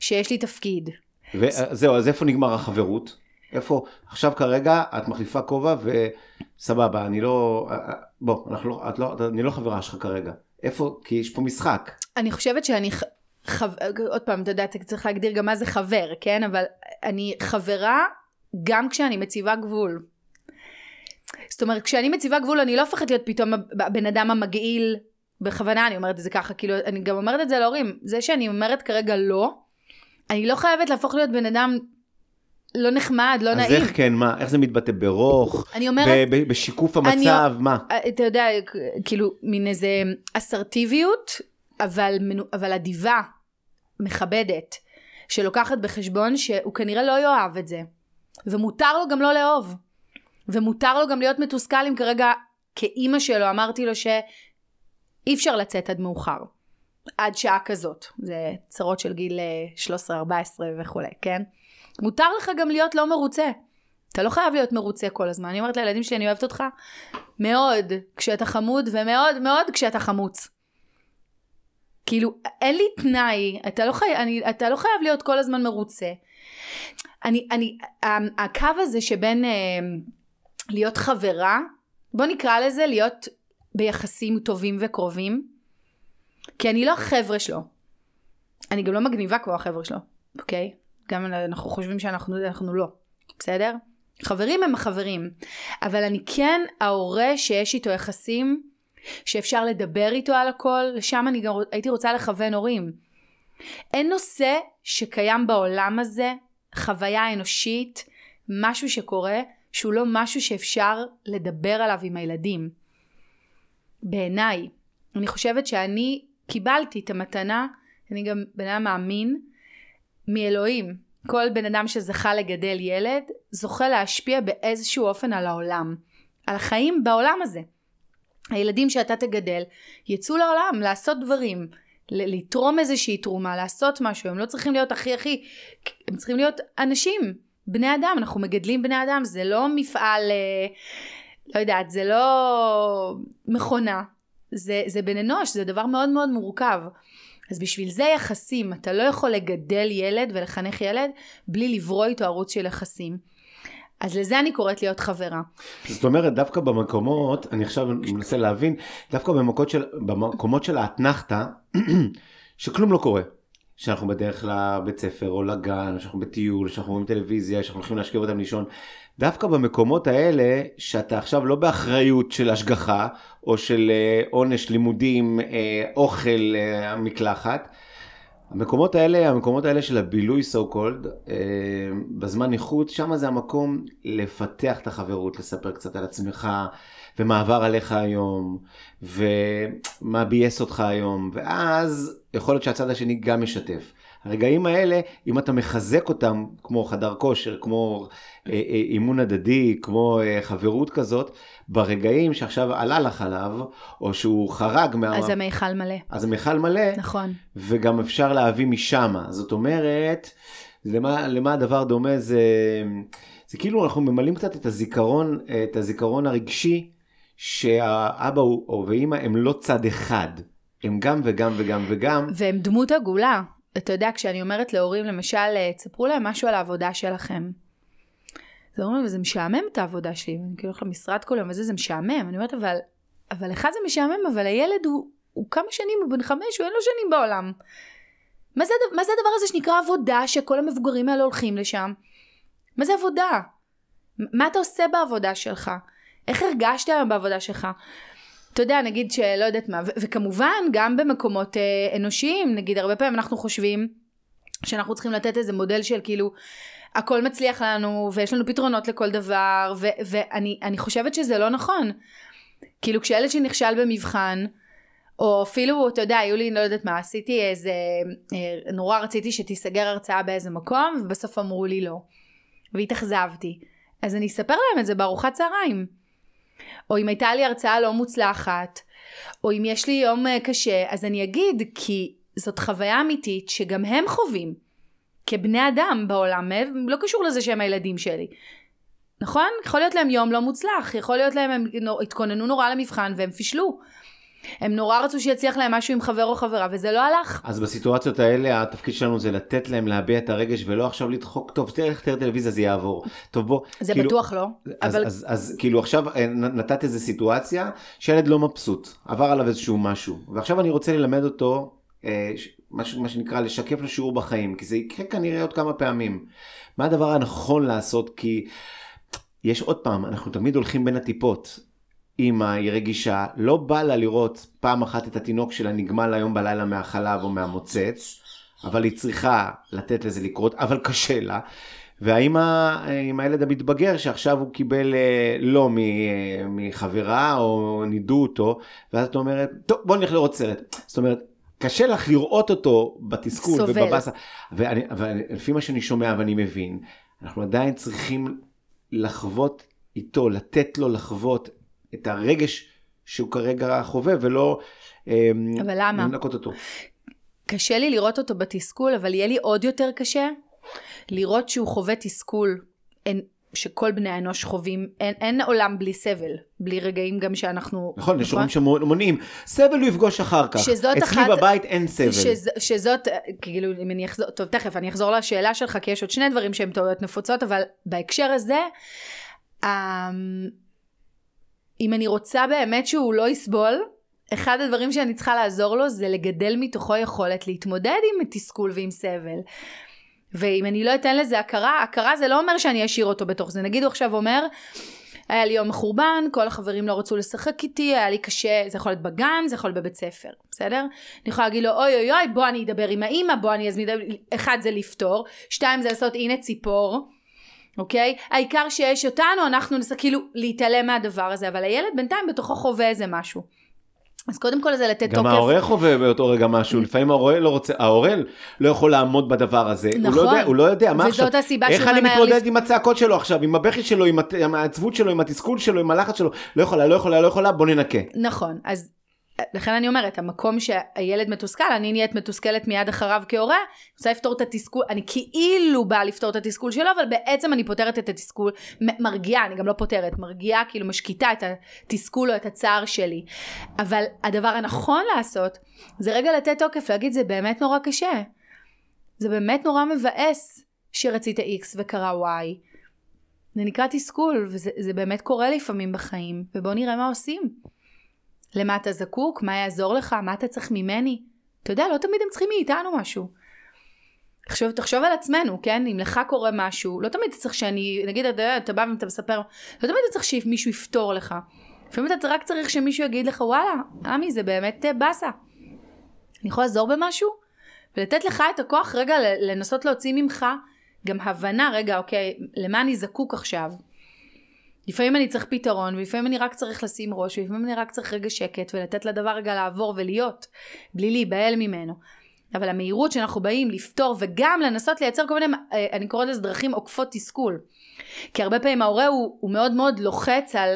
S2: שיש לי תפקיד.
S1: וזהו, אז איפה נגמר החברות? איפה, עכשיו כרגע את מחליפה כובע וסבבה, אני לא, בוא, לא, את לא, אני לא חברה שלך כרגע. איפה, כי יש פה משחק.
S2: אני חושבת שאני, חב... עוד פעם, אתה יודע, אתה צריך להגדיר גם מה זה חבר, כן? אבל אני חברה גם כשאני מציבה גבול. זאת אומרת, כשאני מציבה גבול, אני לא הופכת להיות פתאום הבן אדם המגעיל, בכוונה אני אומרת את זה ככה, כאילו, אני גם אומרת את זה להורים, זה שאני אומרת כרגע לא, אני לא חייבת להפוך להיות בן אדם לא נחמד, לא
S1: אז
S2: נעים.
S1: אז איך כן, מה, איך זה מתבטא ברוך? אני אומרת... בשיקוף המצב, אני, מה?
S2: אתה יודע, כאילו, מין איזה אסרטיביות, אבל, אבל אדיבה, מכבדת, שלוקחת בחשבון שהוא כנראה לא יאהב את זה. ומותר לו גם לא לאהוב. ומותר לו גם להיות מתוסכל אם כרגע כאימא שלו אמרתי לו שאי אפשר לצאת עד מאוחר. עד שעה כזאת. זה צרות של גיל 13-14 אה, וכולי, כן? מותר לך גם להיות לא מרוצה. אתה לא חייב להיות מרוצה כל הזמן. אני אומרת לילדים שלי, אני אוהבת אותך מאוד כשאתה חמוד, ומאוד מאוד כשאתה חמוץ. כאילו, אין לי תנאי, אתה לא, חי... אני, אתה לא חייב להיות כל הזמן מרוצה. אני, אני, הקו הזה שבין אה, להיות חברה, בוא נקרא לזה להיות ביחסים טובים וקרובים, כי אני לא החבר'ה שלו. אני גם לא מגניבה כמו החבר'ה שלו, אוקיי? גם אנחנו חושבים שאנחנו אנחנו לא, בסדר? חברים הם החברים, אבל אני כן ההורה שיש איתו יחסים שאפשר לדבר איתו על הכל, לשם אני גם הייתי רוצה לכוון הורים. אין נושא שקיים בעולם הזה, חוויה אנושית, משהו שקורה, שהוא לא משהו שאפשר לדבר עליו עם הילדים. בעיניי, אני חושבת שאני קיבלתי את המתנה, אני גם בן אדם מאמין, מאלוהים. כל בן אדם שזכה לגדל ילד, זוכה להשפיע באיזשהו אופן על העולם. על החיים בעולם הזה. הילדים שאתה תגדל יצאו לעולם לעשות דברים, לתרום איזושהי תרומה, לעשות משהו, הם לא צריכים להיות הכי הכי, הם צריכים להיות אנשים, בני אדם, אנחנו מגדלים בני אדם, זה לא מפעל, אה, לא יודעת, זה לא מכונה, זה, זה בן אנוש, זה דבר מאוד מאוד מורכב. אז בשביל זה יחסים, אתה לא יכול לגדל ילד ולחנך ילד בלי לברוא איתו ערוץ של יחסים. אז לזה אני קוראת להיות חברה.
S1: זאת אומרת, דווקא במקומות, אני עכשיו מנסה להבין, דווקא במקומות של, במקומות של האתנחתא, שכלום לא קורה. שאנחנו בדרך לבית ספר או לגן, שאנחנו בטיול, שאנחנו רואים טלוויזיה, שאנחנו הולכים להשכיב אותם לישון. דווקא במקומות האלה, שאתה עכשיו לא באחריות של השגחה, או של אה, עונש, לימודים, אה, אוכל, אה, מקלחת, המקומות האלה, המקומות האלה של הבילוי so called, בזמן איכות, שם זה המקום לפתח את החברות, לספר קצת על עצמך, ומה עבר עליך היום, ומה ביאס אותך היום, ואז יכול להיות שהצד השני גם משתף. הרגעים האלה, אם אתה מחזק אותם, כמו חדר כושר, כמו אה, אה, אימון הדדי, כמו אה, חברות כזאת, ברגעים שעכשיו עלה לך עליו, או שהוא חרג מה...
S2: אז המיכל מלא.
S1: אז המיכל מלא.
S2: נכון.
S1: וגם אפשר להביא משם. זאת אומרת, למה, למה הדבר דומה זה, זה כאילו אנחנו ממלאים קצת את הזיכרון, את הזיכרון הרגשי, שהאבא ואימא הם לא צד אחד. הם גם וגם וגם וגם.
S2: והם דמות עגולה. אתה יודע, כשאני אומרת להורים, למשל, תספרו להם משהו על העבודה שלכם. אז אומרים, וזה משעמם את העבודה שלי, ואני כאילו הולך למשרד כל יום וזה, זה משעמם. אני אומרת, אבל, אבל לך זה משעמם, אבל הילד הוא, הוא כמה שנים, הוא בן חמש, הוא אין לו שנים בעולם. מה זה, מה זה הדבר הזה שנקרא עבודה, שכל המבוגרים האלה הולכים לשם? מה זה עבודה? מה אתה עושה בעבודה שלך? איך הרגשת היום בעבודה שלך? אתה יודע, נגיד שלא יודעת מה, ו- וכמובן גם במקומות אה, אנושיים, נגיד הרבה פעמים אנחנו חושבים שאנחנו צריכים לתת איזה מודל של כאילו הכל מצליח לנו ויש לנו פתרונות לכל דבר ו- ואני חושבת שזה לא נכון. כאילו כשילד שנכשל במבחן או אפילו אתה יודע היו לי לא יודעת מה עשיתי איזה אה, נורא רציתי שתיסגר הרצאה באיזה מקום ובסוף אמרו לי לא. והתאכזבתי. אז אני אספר להם את זה בארוחת צהריים או אם הייתה לי הרצאה לא מוצלחת או אם יש לי יום אה, קשה אז אני אגיד כי זאת חוויה אמיתית שגם הם חווים כבני אדם בעולם, לא קשור לזה שהם הילדים שלי. נכון? יכול להיות להם יום לא מוצלח, יכול להיות להם, הם התכוננו נורא למבחן והם פישלו. הם נורא רצו שיצליח להם משהו עם חבר או חברה, וזה לא הלך.
S1: אז בסיטואציות האלה, התפקיד שלנו זה לתת להם להביע את הרגש, ולא עכשיו לדחוק, טוב, תראה איך תראה טלוויזיה, זה יעבור. טוב, בוא.
S2: זה כאילו, בטוח לא.
S1: אז, אבל... אז, אז, אז כאילו עכשיו אה, נתת איזה סיטואציה, שילד לא מבסוט, עבר עליו איזשהו משהו, ועכשיו אני רוצה ללמד אותו אה, מה, מה שנקרא לשקף לו שיעור בחיים, כי זה יקרה כנראה עוד כמה פעמים. מה הדבר הנכון לעשות? כי יש עוד פעם, אנחנו תמיד הולכים בין הטיפות. אמא היא רגישה, לא בא לה לראות פעם אחת את התינוק שלה נגמל היום בלילה מהחלב או מהמוצץ, אבל היא צריכה לתת לזה לקרות, אבל קשה לה. והאמא עם הילד המתבגר שעכשיו הוא קיבל אה, לא מחברה או נידו אותו, ואז את אומרת, טוב בוא נלך לראות סרט. זאת אומרת, קשה לך לראות אותו בתסכול סובל. ובבאסה. ולפי מה שאני שומע ואני מבין, אנחנו עדיין צריכים לחוות איתו, לתת לו לחוות את הרגש שהוא כרגע חווה, ולא
S2: אמ, אבל למה?
S1: לנקות אותו.
S2: קשה לי לראות אותו בתסכול, אבל יהיה לי עוד יותר קשה לראות שהוא חווה תסכול. אין, שכל בני האנוש חווים, אין, אין עולם בלי סבל, בלי רגעים גם שאנחנו...
S1: נכון, יש הורים שמונעים, סבל הוא יפגוש אחר כך. שזאת אצלי אחת... בבית אין סבל. שז,
S2: שזאת, כאילו, אם אני אחזור, טוב, תכף, אני אחזור לשאלה שלך, כי יש עוד שני דברים שהם טעויות נפוצות, אבל בהקשר הזה, אמ, אם אני רוצה באמת שהוא לא יסבול, אחד הדברים שאני צריכה לעזור לו זה לגדל מתוכו יכולת להתמודד עם תסכול ועם סבל. ואם אני לא אתן לזה הכרה, הכרה זה לא אומר שאני אשאיר אותו בתוך זה. נגיד הוא עכשיו אומר, היה לי יום מחורבן, כל החברים לא רצו לשחק איתי, היה לי קשה, זה יכול להיות בגן, זה יכול להיות בבית ספר, בסדר? אני יכולה להגיד לו, אוי אוי אוי, בוא אני אדבר עם האימא, בוא אני אזמין, אחד זה לפתור, שתיים זה לעשות הנה ציפור, אוקיי? העיקר שיש אותנו, אנחנו נעשה כאילו להתעלם מהדבר הזה, אבל הילד בינתיים בתוכו חווה איזה משהו. אז קודם כל זה לתת
S1: גם
S2: תוקף.
S1: ההורה חווה באותו רגע משהו, לפעמים ההורה לא רוצה, ההורה לא יכול לעמוד בדבר הזה, הוא לא
S2: נכון.
S1: יודע, הוא לא יודע, מה
S2: וזאת
S1: עכשיו,
S2: הסיבה
S1: איך
S2: שהוא
S1: אני
S2: ממהר
S1: מתמודד
S2: לפ-
S1: עם הצעקות שלו עכשיו, עם הבכי שלו, עם העצבות שלו, עם התסכול שלו, עם הלחץ שלו, לא יכולה, לא יכולה, לא יכולה, בוא ננקה.
S2: נכון, אז לכן אני אומרת, המקום שהילד מתוסכל, אני נהיית מתוסכלת מיד אחריו כהורה, אני רוצה לפתור את התסכול, אני כאילו באה לפתור את התסכול שלו, אבל בעצם אני פותרת את התסכול, מרגיעה, אני גם לא פותרת, מרגיעה, כאילו משקיטה את התסכול או את הצער שלי. אבל הדבר הנכון לעשות, זה רגע לתת תוקף, להגיד, זה באמת נורא קשה. זה באמת נורא מבאס שרצית X וקרה Y. זה נקרא תסכול, וזה זה באמת קורה לפעמים בחיים, ובואו נראה מה עושים. למה אתה זקוק? מה יעזור לך? מה אתה צריך ממני? אתה יודע, לא תמיד הם צריכים מאיתנו משהו. תחשוב, תחשוב על עצמנו, כן? אם לך קורה משהו, לא תמיד אתה צריך שאני, נגיד, אתה, אתה בא ואתה מספר, לא תמיד אתה צריך שמישהו יפתור לך. לפעמים אתה רק צריך שמישהו יגיד לך, וואלה, עמי, זה באמת אה, באסה. אני יכול לעזור במשהו? ולתת לך את הכוח רגע לנסות להוציא ממך גם הבנה, רגע, אוקיי, למה אני זקוק עכשיו? לפעמים אני צריך פתרון, ולפעמים אני רק צריך לשים ראש, ולפעמים אני רק צריך רגע שקט, ולתת לדבר רגע לעבור ולהיות, בלי להיבהל ממנו. אבל המהירות שאנחנו באים לפתור, וגם לנסות לייצר כל מיני, אה, אני קוראת לזה דרכים עוקפות תסכול. כי הרבה פעמים ההורה הוא, הוא מאוד מאוד לוחץ על,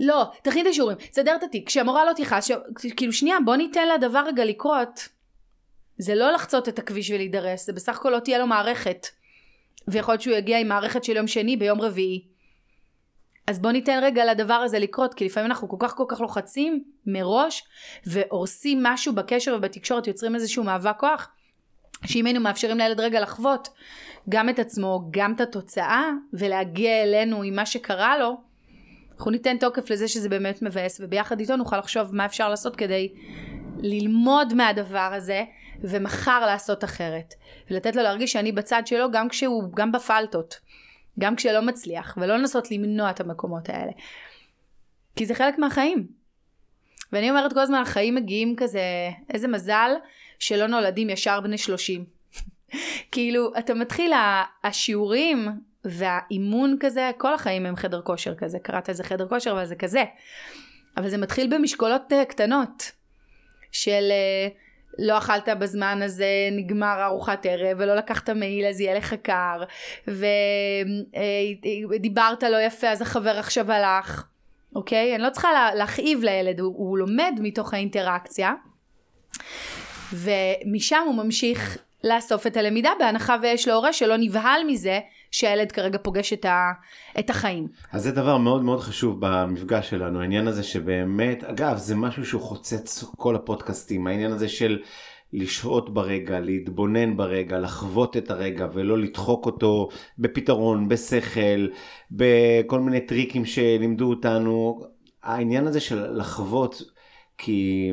S2: לא, תכין את השיעורים, תסדר את התיק, כשהמורה לא תכעס, ש... כאילו שנייה, בוא ניתן לדבר רגע לקרות. זה לא לחצות את הכביש ולהידרס, זה בסך הכל לא תהיה לו מערכת. ויכול להיות שהוא יגיע עם מערכת של יום שני ביום רביעי. אז בוא ניתן רגע לדבר הזה לקרות, כי לפעמים אנחנו כל כך כל כך לוחצים מראש, והורסים משהו בקשר ובתקשורת, יוצרים איזשהו מאבק כוח, שאם היינו מאפשרים לילד רגע לחוות גם את עצמו, גם את התוצאה, ולהגיע אלינו עם מה שקרה לו, אנחנו ניתן תוקף לזה שזה באמת מבאס, וביחד איתו נוכל לחשוב מה אפשר לעשות כדי ללמוד מהדבר הזה, ומחר לעשות אחרת. ולתת לו להרגיש שאני בצד שלו גם כשהוא, גם בפלטות. גם כשלא מצליח, ולא לנסות למנוע את המקומות האלה. כי זה חלק מהחיים. ואני אומרת כל הזמן, החיים מגיעים כזה, איזה מזל שלא נולדים ישר בני 30. כאילו, אתה מתחיל, השיעורים והאימון כזה, כל החיים הם חדר כושר כזה, קראת לזה חדר כושר, אבל זה כזה. אבל זה מתחיל במשקולות אה, קטנות, של אה, לא אכלת בזמן הזה, נגמר ארוחת ערב, ולא לקחת מעיל אז יהיה לך קר, ודיברת לא יפה אז החבר עכשיו הלך, אוקיי? אני לא צריכה לה, להכאיב לילד, הוא, הוא לומד מתוך האינטראקציה, ומשם הוא ממשיך לאסוף את הלמידה, בהנחה ויש לו הורה שלא נבהל מזה שהילד כרגע פוגש את, ה, את החיים.
S1: אז זה דבר מאוד מאוד חשוב במפגש שלנו, העניין הזה שבאמת, אגב, זה משהו שהוא חוצץ כל הפודקאסטים, העניין הזה של לשהות ברגע, להתבונן ברגע, לחוות את הרגע ולא לדחוק אותו בפתרון, בשכל, בכל מיני טריקים שלימדו אותנו. העניין הזה של לחוות, כי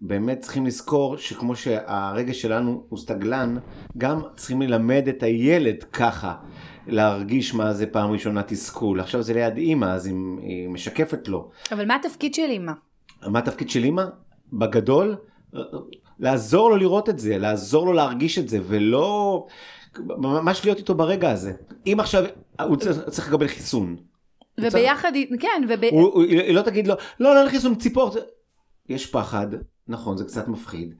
S1: באמת צריכים לזכור שכמו שהרגש שלנו הוא סטגלן, גם צריכים ללמד את הילד ככה. להרגיש מה זה פעם ראשונה תסכול. עכשיו זה ליד אימא, אז היא, היא משקפת לו.
S2: אבל מה התפקיד של אימא?
S1: מה התפקיד של אימא? בגדול, לעזור לו לראות את זה, לעזור לו להרגיש את זה, ולא... ממש להיות איתו ברגע הזה. אם עכשיו, הוא צריך, צריך לקבל חיסון.
S2: וביחד, כן, וב...
S1: הוא, הוא, היא לא תגיד לו, לא, לא, לא חיסון, ציפור. יש פחד, נכון, זה קצת מפחיד.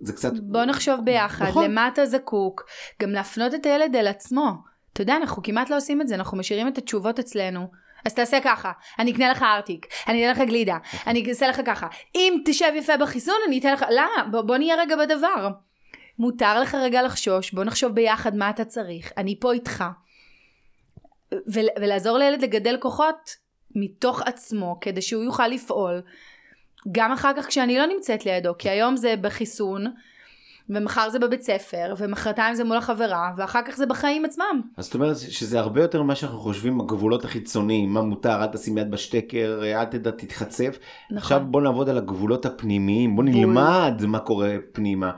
S1: זה קצת...
S2: בוא נחשוב ביחד,
S1: נכון.
S2: למה אתה זקוק, גם להפנות את הילד אל עצמו. אתה יודע, אנחנו כמעט לא עושים את זה, אנחנו משאירים את התשובות אצלנו. אז תעשה ככה, אני אקנה לך ארטיק, אני אתן לך גלידה, אני אעשה לך ככה. אם תשב יפה בחיסון, אני אתן לך... למה? בוא, בוא נהיה רגע בדבר. מותר לך רגע לחשוש, בוא נחשוב ביחד מה אתה צריך, אני פה איתך. ול, ולעזור לילד לגדל כוחות מתוך עצמו, כדי שהוא יוכל לפעול, גם אחר כך כשאני לא נמצאת לידו, כי היום זה בחיסון, ומחר זה בבית ספר, ומחרתיים זה מול החברה, ואחר כך זה בחיים עצמם.
S1: אז זאת אומרת שזה הרבה יותר ממה שאנחנו חושבים, הגבולות החיצוניים, מה מותר, אל תשים יד בשטקר, אל תדע, תתחצף.
S2: נכון.
S1: עכשיו בוא נעבוד על הגבולות הפנימיים, בוא
S2: בול.
S1: נלמד מה קורה פנימה.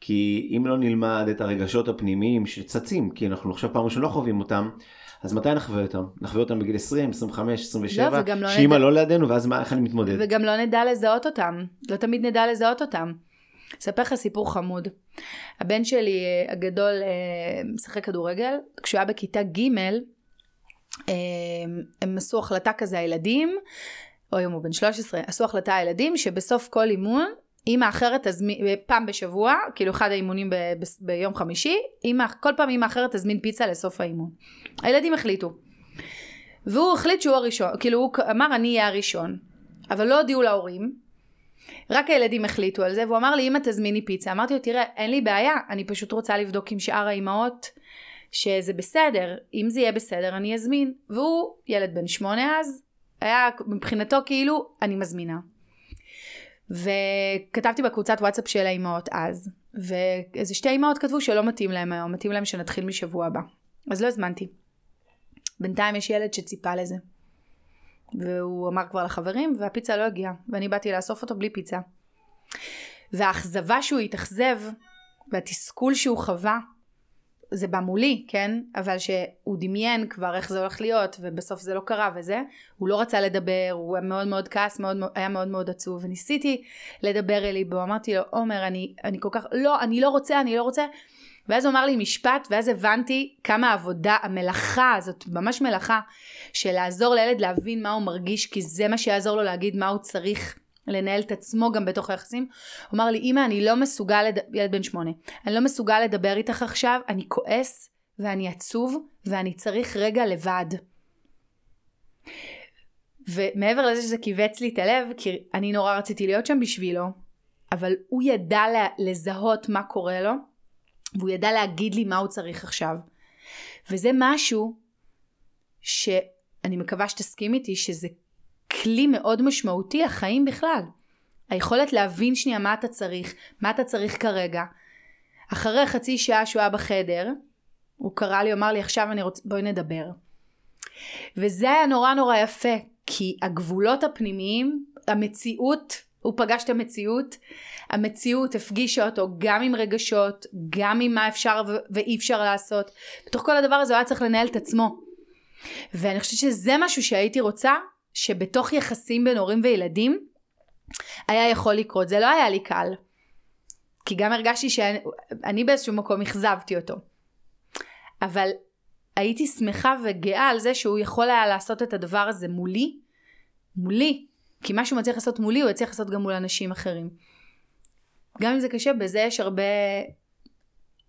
S1: כי אם לא נלמד את הרגשות הפנימיים שצצים, כי אנחנו עכשיו פעם ראשונה לא חווים אותם, אז מתי נחווה אותם? נחווה אותם בגיל 20, 25, 27,
S2: לא, לא
S1: שאמא
S2: נדע-
S1: לא לידינו, ואז מה, איך אני מתמודד?
S2: וגם לא נדע לזהות אותם. לא תמיד נדע לזהות אותם. אספר לך סיפור חמוד. הבן שלי אה, הגדול אה, משחק כדורגל, כשהוא היה בכיתה ג' אה, הם עשו החלטה כזה הילדים, או היום הוא בן 13, עשו החלטה הילדים שבסוף כל אימון, אימא אחרת תזמין, פעם בשבוע, כאילו אחד האימונים ב, ב, ביום חמישי, אימא, כל פעם אימא אחרת תזמין פיצה לסוף האימון. הילדים החליטו. והוא החליט שהוא הראשון, כאילו הוא אמר אני אהיה הראשון. אבל לא הודיעו להורים, רק הילדים החליטו על זה, והוא אמר לי אמא תזמיני פיצה. אמרתי לו תראה אין לי בעיה, אני פשוט רוצה לבדוק עם שאר האימהות שזה בסדר, אם זה יהיה בסדר אני אזמין. והוא ילד בן שמונה אז, היה מבחינתו כאילו אני מזמינה. וכתבתי בקבוצת וואטסאפ של האימהות אז, ואיזה שתי אימהות כתבו שלא מתאים להם היום, מתאים להם שנתחיל משבוע הבא. אז לא הזמנתי. בינתיים יש ילד שציפה לזה. והוא אמר כבר לחברים, והפיצה לא הגיעה, ואני באתי לאסוף אותו בלי פיצה. והאכזבה שהוא התאכזב, והתסכול שהוא חווה, זה בא מולי, כן? אבל שהוא דמיין כבר איך זה הולך להיות, ובסוף זה לא קרה וזה, הוא לא רצה לדבר, הוא היה מאוד מאוד כעס, מאוד, היה מאוד מאוד עצוב, וניסיתי לדבר אל ליבו, אמרתי לו, עומר, אני, אני כל כך, לא, אני לא רוצה, אני לא רוצה. ואז הוא אמר לי משפט, ואז הבנתי כמה העבודה, המלאכה הזאת, ממש מלאכה, של לעזור לילד להבין מה הוא מרגיש, כי זה מה שיעזור לו להגיד מה הוא צריך לנהל את עצמו גם בתוך היחסים. הוא אמר לי, אמא, אני לא מסוגל, לד... ילד בן שמונה, אני לא מסוגל לדבר איתך עכשיו, אני כועס ואני עצוב ואני צריך רגע לבד. ומעבר לזה שזה כיווץ לי את הלב, כי אני נורא רציתי להיות שם בשבילו, אבל הוא ידע לזהות מה קורה לו, והוא ידע להגיד לי מה הוא צריך עכשיו. וזה משהו שאני מקווה שתסכים איתי שזה כלי מאוד משמעותי החיים בכלל. היכולת להבין שנייה מה אתה צריך, מה אתה צריך כרגע. אחרי חצי שעה שהוא היה בחדר, הוא קרא לי, אמר לי עכשיו אני רוצה, בואי נדבר. וזה היה נורא נורא יפה, כי הגבולות הפנימיים, המציאות, הוא פגש את המציאות, המציאות הפגישה אותו גם עם רגשות, גם עם מה אפשר ואי אפשר לעשות. בתוך כל הדבר הזה הוא היה צריך לנהל את עצמו. ואני חושבת שזה משהו שהייתי רוצה שבתוך יחסים בין הורים וילדים היה יכול לקרות. זה לא היה לי קל. כי גם הרגשתי שאני באיזשהו מקום אכזבתי אותו. אבל הייתי שמחה וגאה על זה שהוא יכול היה לעשות את הדבר הזה מולי, מולי, כי מה שהוא מצליח לעשות מולי הוא יצליח לעשות גם מול אנשים אחרים. גם אם זה קשה, בזה יש הרבה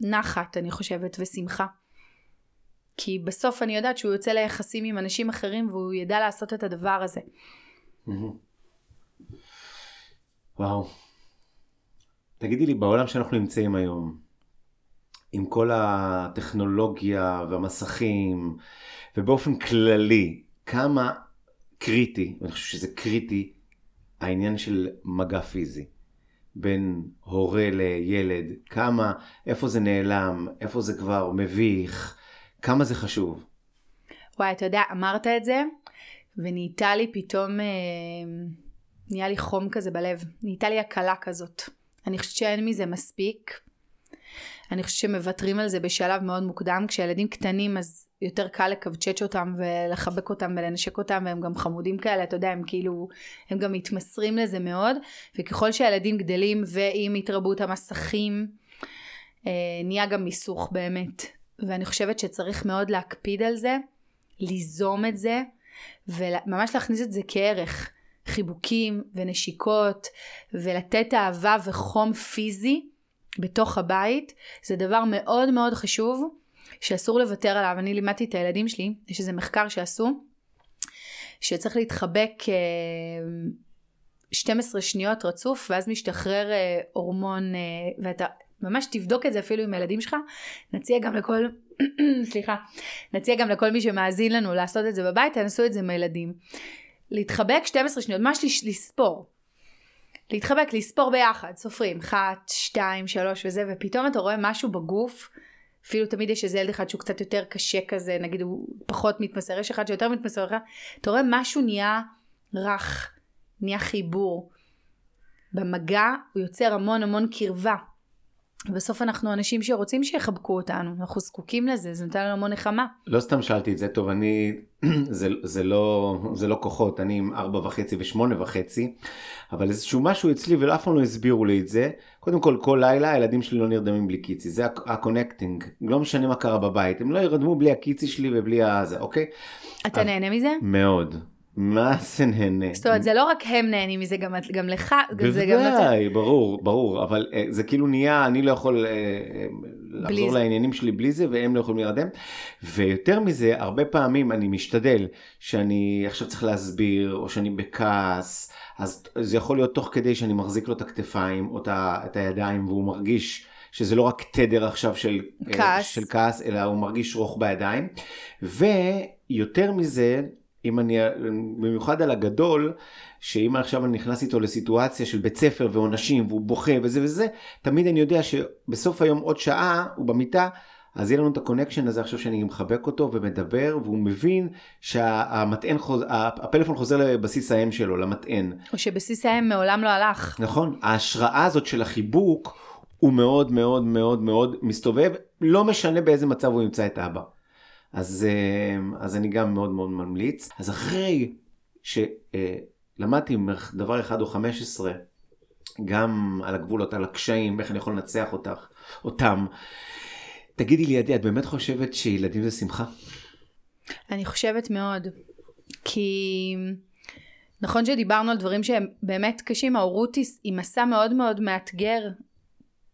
S2: נחת, אני חושבת, ושמחה. כי בסוף אני יודעת שהוא יוצא ליחסים עם אנשים אחרים והוא ידע לעשות את הדבר הזה.
S1: וואו. תגידי לי, בעולם שאנחנו נמצאים היום, עם כל הטכנולוגיה והמסכים, ובאופן כללי, כמה קריטי, ואני חושב שזה קריטי, העניין של מגע פיזי. בין הורה לילד, כמה, איפה זה נעלם, איפה זה כבר מביך, כמה זה חשוב.
S2: וואי, אתה יודע, אמרת את זה, ונהייתה לי פתאום, אה, נהיה לי חום כזה בלב, נהייתה לי הקלה כזאת. אני חושבת שאין מזה מספיק. אני חושבת שמוותרים על זה בשלב מאוד מוקדם. כשילדים קטנים אז יותר קל לקבצ'ץ' אותם ולחבק אותם ולנשק אותם והם גם חמודים כאלה, אתה יודע, הם כאילו, הם גם מתמסרים לזה מאוד. וככל שהילדים גדלים ועם התרבות המסכים, אה, נהיה גם מיסוך באמת. ואני חושבת שצריך מאוד להקפיד על זה, ליזום את זה, וממש להכניס את זה כערך. חיבוקים ונשיקות, ולתת אהבה וחום פיזי בתוך הבית, זה דבר מאוד מאוד חשוב, שאסור לוותר עליו. אני לימדתי את הילדים שלי, יש איזה מחקר שעשו, שצריך להתחבק 12 אה, שניות רצוף, ואז משתחרר אה, הורמון, אה, ואתה ממש תבדוק את זה אפילו עם הילדים שלך. נציע גם לכל, סליחה, נציע גם לכל מי שמאזין לנו לעשות את זה בבית, תנסו את זה עם הילדים. להתחבק 12 שניות, ממש לספור. להתחבק, לספור ביחד, סופרים, אחת, שתיים, שלוש וזה, ופתאום אתה רואה משהו בגוף, אפילו תמיד יש איזה ילד אחד שהוא קצת יותר קשה כזה, נגיד הוא פחות מתמסר, יש אחד שיותר מתמסר אתה רואה משהו נהיה רך, נהיה חיבור. במגע הוא יוצר המון המון קרבה. בסוף אנחנו אנשים שרוצים שיחבקו אותנו, אנחנו זקוקים לזה, זה נותן לנו המון נחמה.
S1: לא סתם שאלתי את זה, טוב, אני, זה, זה, לא, זה לא כוחות, אני עם ארבע וחצי ושמונה וחצי, אבל איזשהו משהו אצלי ולאף פעם לא הסבירו לי את זה. קודם כל, כל לילה הילדים שלי לא נרדמים בלי קיצי, זה ה connecting, לא משנה מה קרה בבית, הם לא ירדמו בלי הקיצי שלי ובלי הזה, אוקיי?
S2: אתה נהנה מזה?
S1: מאוד. מה זה נהנה?
S2: זאת אומרת, זה לא רק הם נהנים מזה, גם, גם לך, זה גם...
S1: בוודאי, ברור, ברור, אבל uh, זה כאילו נהיה, אני לא יכול uh, לחזור
S2: זה.
S1: לעניינים שלי בלי זה, והם לא יכולים להירדם. ויותר מזה, הרבה פעמים אני משתדל שאני עכשיו צריך להסביר, או שאני בכעס, אז זה יכול להיות תוך כדי שאני מחזיק לו את הכתפיים, או את הידיים, והוא מרגיש... שזה לא רק תדר עכשיו של
S2: כעס,
S1: של כעס אלא הוא מרגיש רוך בידיים. ויותר מזה, אם אני, במיוחד על הגדול, שאם עכשיו אני נכנס איתו לסיטואציה של בית ספר ועונשים והוא בוכה וזה וזה, תמיד אני יודע שבסוף היום עוד שעה הוא במיטה, אז יהיה לנו את ה connection הזה עכשיו שאני מחבק אותו ומדבר והוא מבין שהמטען חוז... הפלאפון חוזר לבסיס האם שלו, למטען.
S2: או שבסיס האם מעולם לא הלך.
S1: נכון, ההשראה הזאת של החיבוק הוא מאוד מאוד מאוד מאוד מסתובב, לא משנה באיזה מצב הוא ימצא את אבא. אז, אה, אז אני גם מאוד מאוד ממליץ. אז אחרי שלמדתי דבר אחד או 15, גם על הגבולות, על הקשיים, איך אני יכול לנצח אותך, אותם, תגידי לי, עדי, את באמת חושבת שילדים זה שמחה?
S2: אני חושבת מאוד. כי נכון שדיברנו על דברים שהם באמת קשים, ההורות היא מסע מאוד מאוד מאתגר,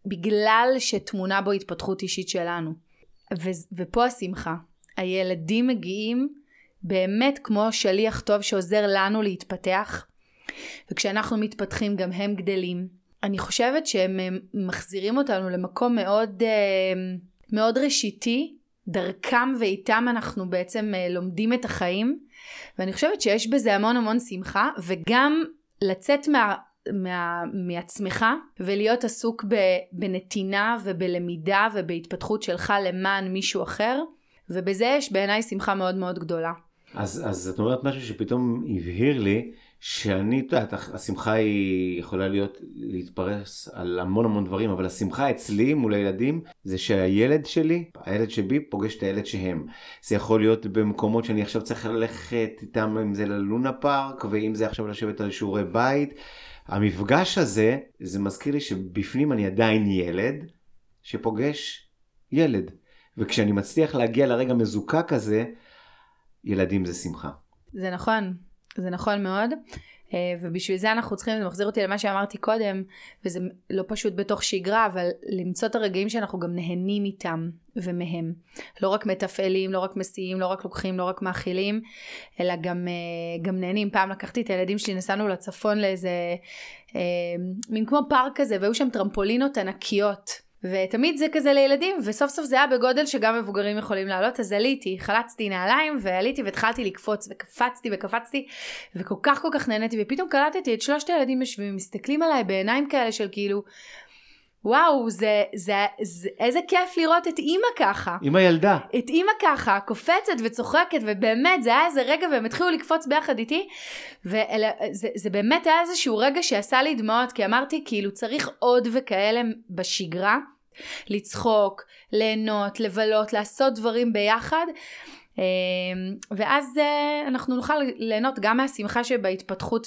S2: בגלל שטמונה בו התפתחות אישית שלנו. ו- ופה השמחה. הילדים מגיעים באמת כמו שליח טוב שעוזר לנו להתפתח, וכשאנחנו מתפתחים גם הם גדלים. אני חושבת שהם מחזירים אותנו למקום מאוד, אה, מאוד ראשיתי, דרכם ואיתם אנחנו בעצם אה, לומדים את החיים, ואני חושבת שיש בזה המון המון שמחה, וגם לצאת מה... מה, מעצמך ולהיות עסוק בנתינה ובלמידה ובהתפתחות שלך למען מישהו אחר ובזה יש בעיניי שמחה מאוד מאוד גדולה.
S1: אז, אז את אומרת משהו שפתאום הבהיר לי, שאני, את יודעת, השמחה היא יכולה להיות, להתפרס על המון המון דברים, אבל השמחה אצלי מול הילדים זה שהילד שלי, הילד שבי, פוגש את הילד שהם. זה יכול להיות במקומות שאני עכשיו צריך ללכת איתם, אם זה ללונה פארק, ואם זה עכשיו לשבת על שיעורי בית. המפגש הזה, זה מזכיר לי שבפנים אני עדיין ילד, שפוגש ילד. וכשאני מצליח להגיע לרגע מזוקק הזה, ילדים זה שמחה.
S2: זה נכון, זה נכון מאוד. אה, ובשביל זה אנחנו צריכים, זה מחזיר אותי למה שאמרתי קודם, וזה לא פשוט בתוך שגרה, אבל למצוא את הרגעים שאנחנו גם נהנים איתם ומהם. לא רק מתפעלים, לא רק מסיעים, לא רק לוקחים, לא רק מאכילים, אלא גם, אה, גם נהנים. פעם לקחתי את הילדים שלי, נסענו לצפון לאיזה אה, מין כמו פארק כזה, והיו שם טרמפולינות ענקיות. ותמיד זה כזה לילדים, וסוף סוף זה היה בגודל שגם מבוגרים יכולים לעלות, אז עליתי, חלצתי נעליים, ועליתי והתחלתי לקפוץ, וקפצתי וקפצתי, וכל כך כל כך נהניתי, ופתאום קלטתי את שלושת הילדים יושבים, מסתכלים עליי בעיניים כאלה של כאילו, וואו, זה, זה, זה, איזה כיף לראות את אימא ככה.
S1: עם הילדה.
S2: את אימא ככה, קופצת וצוחקת, ובאמת, זה היה איזה רגע, והם התחילו לקפוץ ביחד איתי, וזה באמת היה איזשהו רגע שעשה לי דמעות, כי אמרתי, כאילו, צריך עוד וכאלה בשגרה, לצחוק, ליהנות, לבלות, לעשות דברים ביחד. אמ, ואז אה, אנחנו נוכל ליהנות גם מהשמחה שבהתפתחות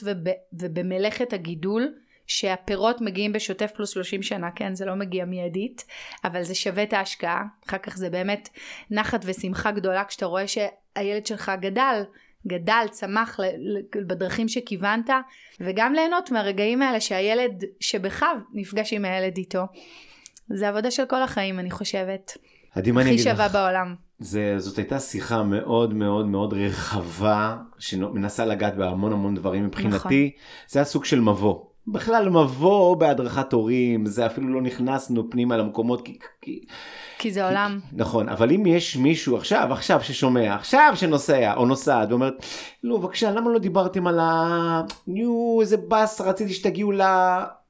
S2: ובמלאכת הגידול. שהפירות מגיעים בשוטף פלוס 30 שנה, כן, זה לא מגיע מיידית, אבל זה שווה את ההשקעה, אחר כך זה באמת נחת ושמחה גדולה כשאתה רואה שהילד שלך גדל, גדל, צמח בדרכים שכיוונת, וגם ליהנות מהרגעים האלה שהילד שבך נפגש עם הילד איתו. זה עבודה של כל החיים, אני חושבת. הכי שווה לך, בעולם.
S1: זה, זאת הייתה שיחה מאוד מאוד מאוד רחבה, שמנסה לגעת בהמון המון דברים מבחינתי. נכון. זה הסוג של מבוא. בכלל מבוא בהדרכת הורים, זה אפילו לא נכנסנו פנימה למקומות כי...
S2: כי, כי זה עולם.
S1: כי, נכון, אבל אם יש מישהו עכשיו, עכשיו ששומע, עכשיו שנוסע או נוסעת ואומרת, לא, בבקשה, למה לא דיברתם על ה... ניו, איזה באס, רציתי שתגיעו ל...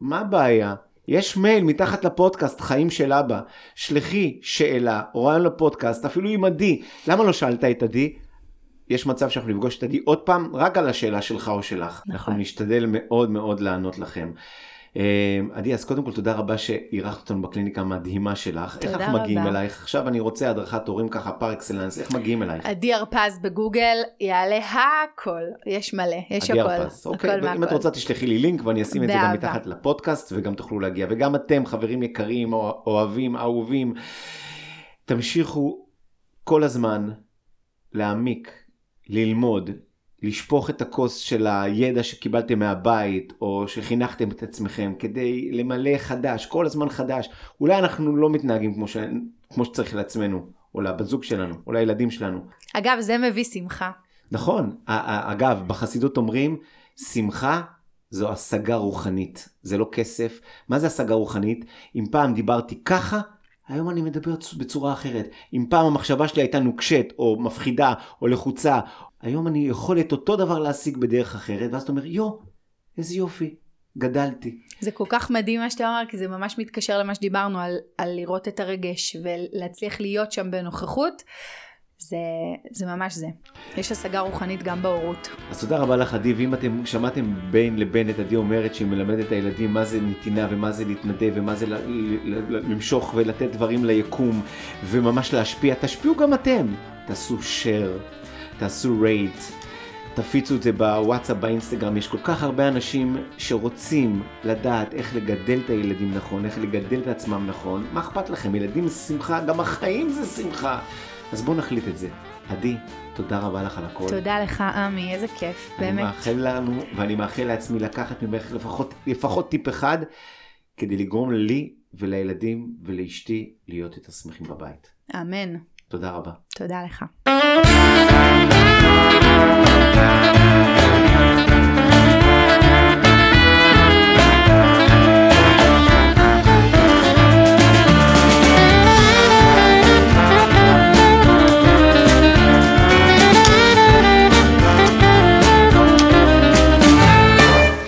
S1: מה הבעיה? יש מייל מתחת לפודקאסט, חיים של אבא. שלחי שאלה או רעיון לפודקאסט, אפילו עם עדי. למה לא שאלת את עדי? יש מצב שאנחנו נפגוש את עדי עוד פעם רק על השאלה שלך או שלך. נכון. אנחנו נשתדל מאוד מאוד לענות לכם. אה, עדי, אז קודם כל תודה רבה שאירחת אותנו בקליניקה המדהימה שלך.
S2: תודה.
S1: איך אנחנו מגיעים אלייך? עכשיו אני רוצה הדרכת הורים ככה פר אקסלנס, איך מגיעים אלייך?
S2: עדי הרפז בגוגל, יעלה הכל, יש מלא, יש
S1: הכל. עדי הרפז, אוקיי, אם את רוצה תשלחי לי לינק ואני אשים את זה גם מתחת לפודקאסט וגם תוכלו להגיע. וגם אתם, חברים יקרים, אוהבים, אהובים, תמשיכו כל הזמן להעמיק ללמוד, לשפוך את הכוס של הידע שקיבלתם מהבית, או שחינכתם את עצמכם, כדי למלא חדש, כל הזמן חדש. אולי אנחנו לא מתנהגים כמו, ש... כמו שצריך לעצמנו, או לבת זוג שלנו, או לילדים שלנו.
S2: אגב, זה מביא שמחה.
S1: נכון. אגב, בחסידות אומרים, שמחה זו השגה רוחנית, זה לא כסף. מה זה השגה רוחנית? אם פעם דיברתי ככה, היום אני מדבר בצורה אחרת. אם פעם המחשבה שלי הייתה נוקשת, או מפחידה, או לחוצה, היום אני יכול את אותו דבר להשיג בדרך אחרת, ואז אתה אומר, יו, איזה יופי, גדלתי.
S2: זה כל כך מדהים מה שאתה אומר, כי זה ממש מתקשר למה שדיברנו, על, על לראות את הרגש ולהצליח להיות שם בנוכחות. זה, זה ממש זה. יש השגה רוחנית גם בהורות.
S1: אז תודה רבה לך עדי, ואם אתם שמעתם בין לבין את עדי אומרת שהיא מלמדת את הילדים מה זה נתינה ומה זה להתנדב ומה זה למשוך ולתת דברים ליקום וממש להשפיע, תשפיעו גם אתם. תעשו share, תעשו רייט, תפיצו את זה בוואטסאפ, באינסטגרם, יש כל כך הרבה אנשים שרוצים לדעת איך לגדל את הילדים נכון, איך לגדל את עצמם נכון. מה אכפת לכם? ילדים זה שמחה, גם החיים זה שמחה. אז בואו נחליט את זה. עדי, תודה רבה לך על הכל.
S2: תודה לך, עמי, איזה כיף, באמת.
S1: אני מאחל לנו, ואני מאחל לעצמי לקחת ממך לפחות, לפחות טיפ אחד, כדי לגרום לי ולילדים ולאשתי להיות יותר שמחים בבית.
S2: אמן.
S1: תודה רבה.
S2: תודה לך.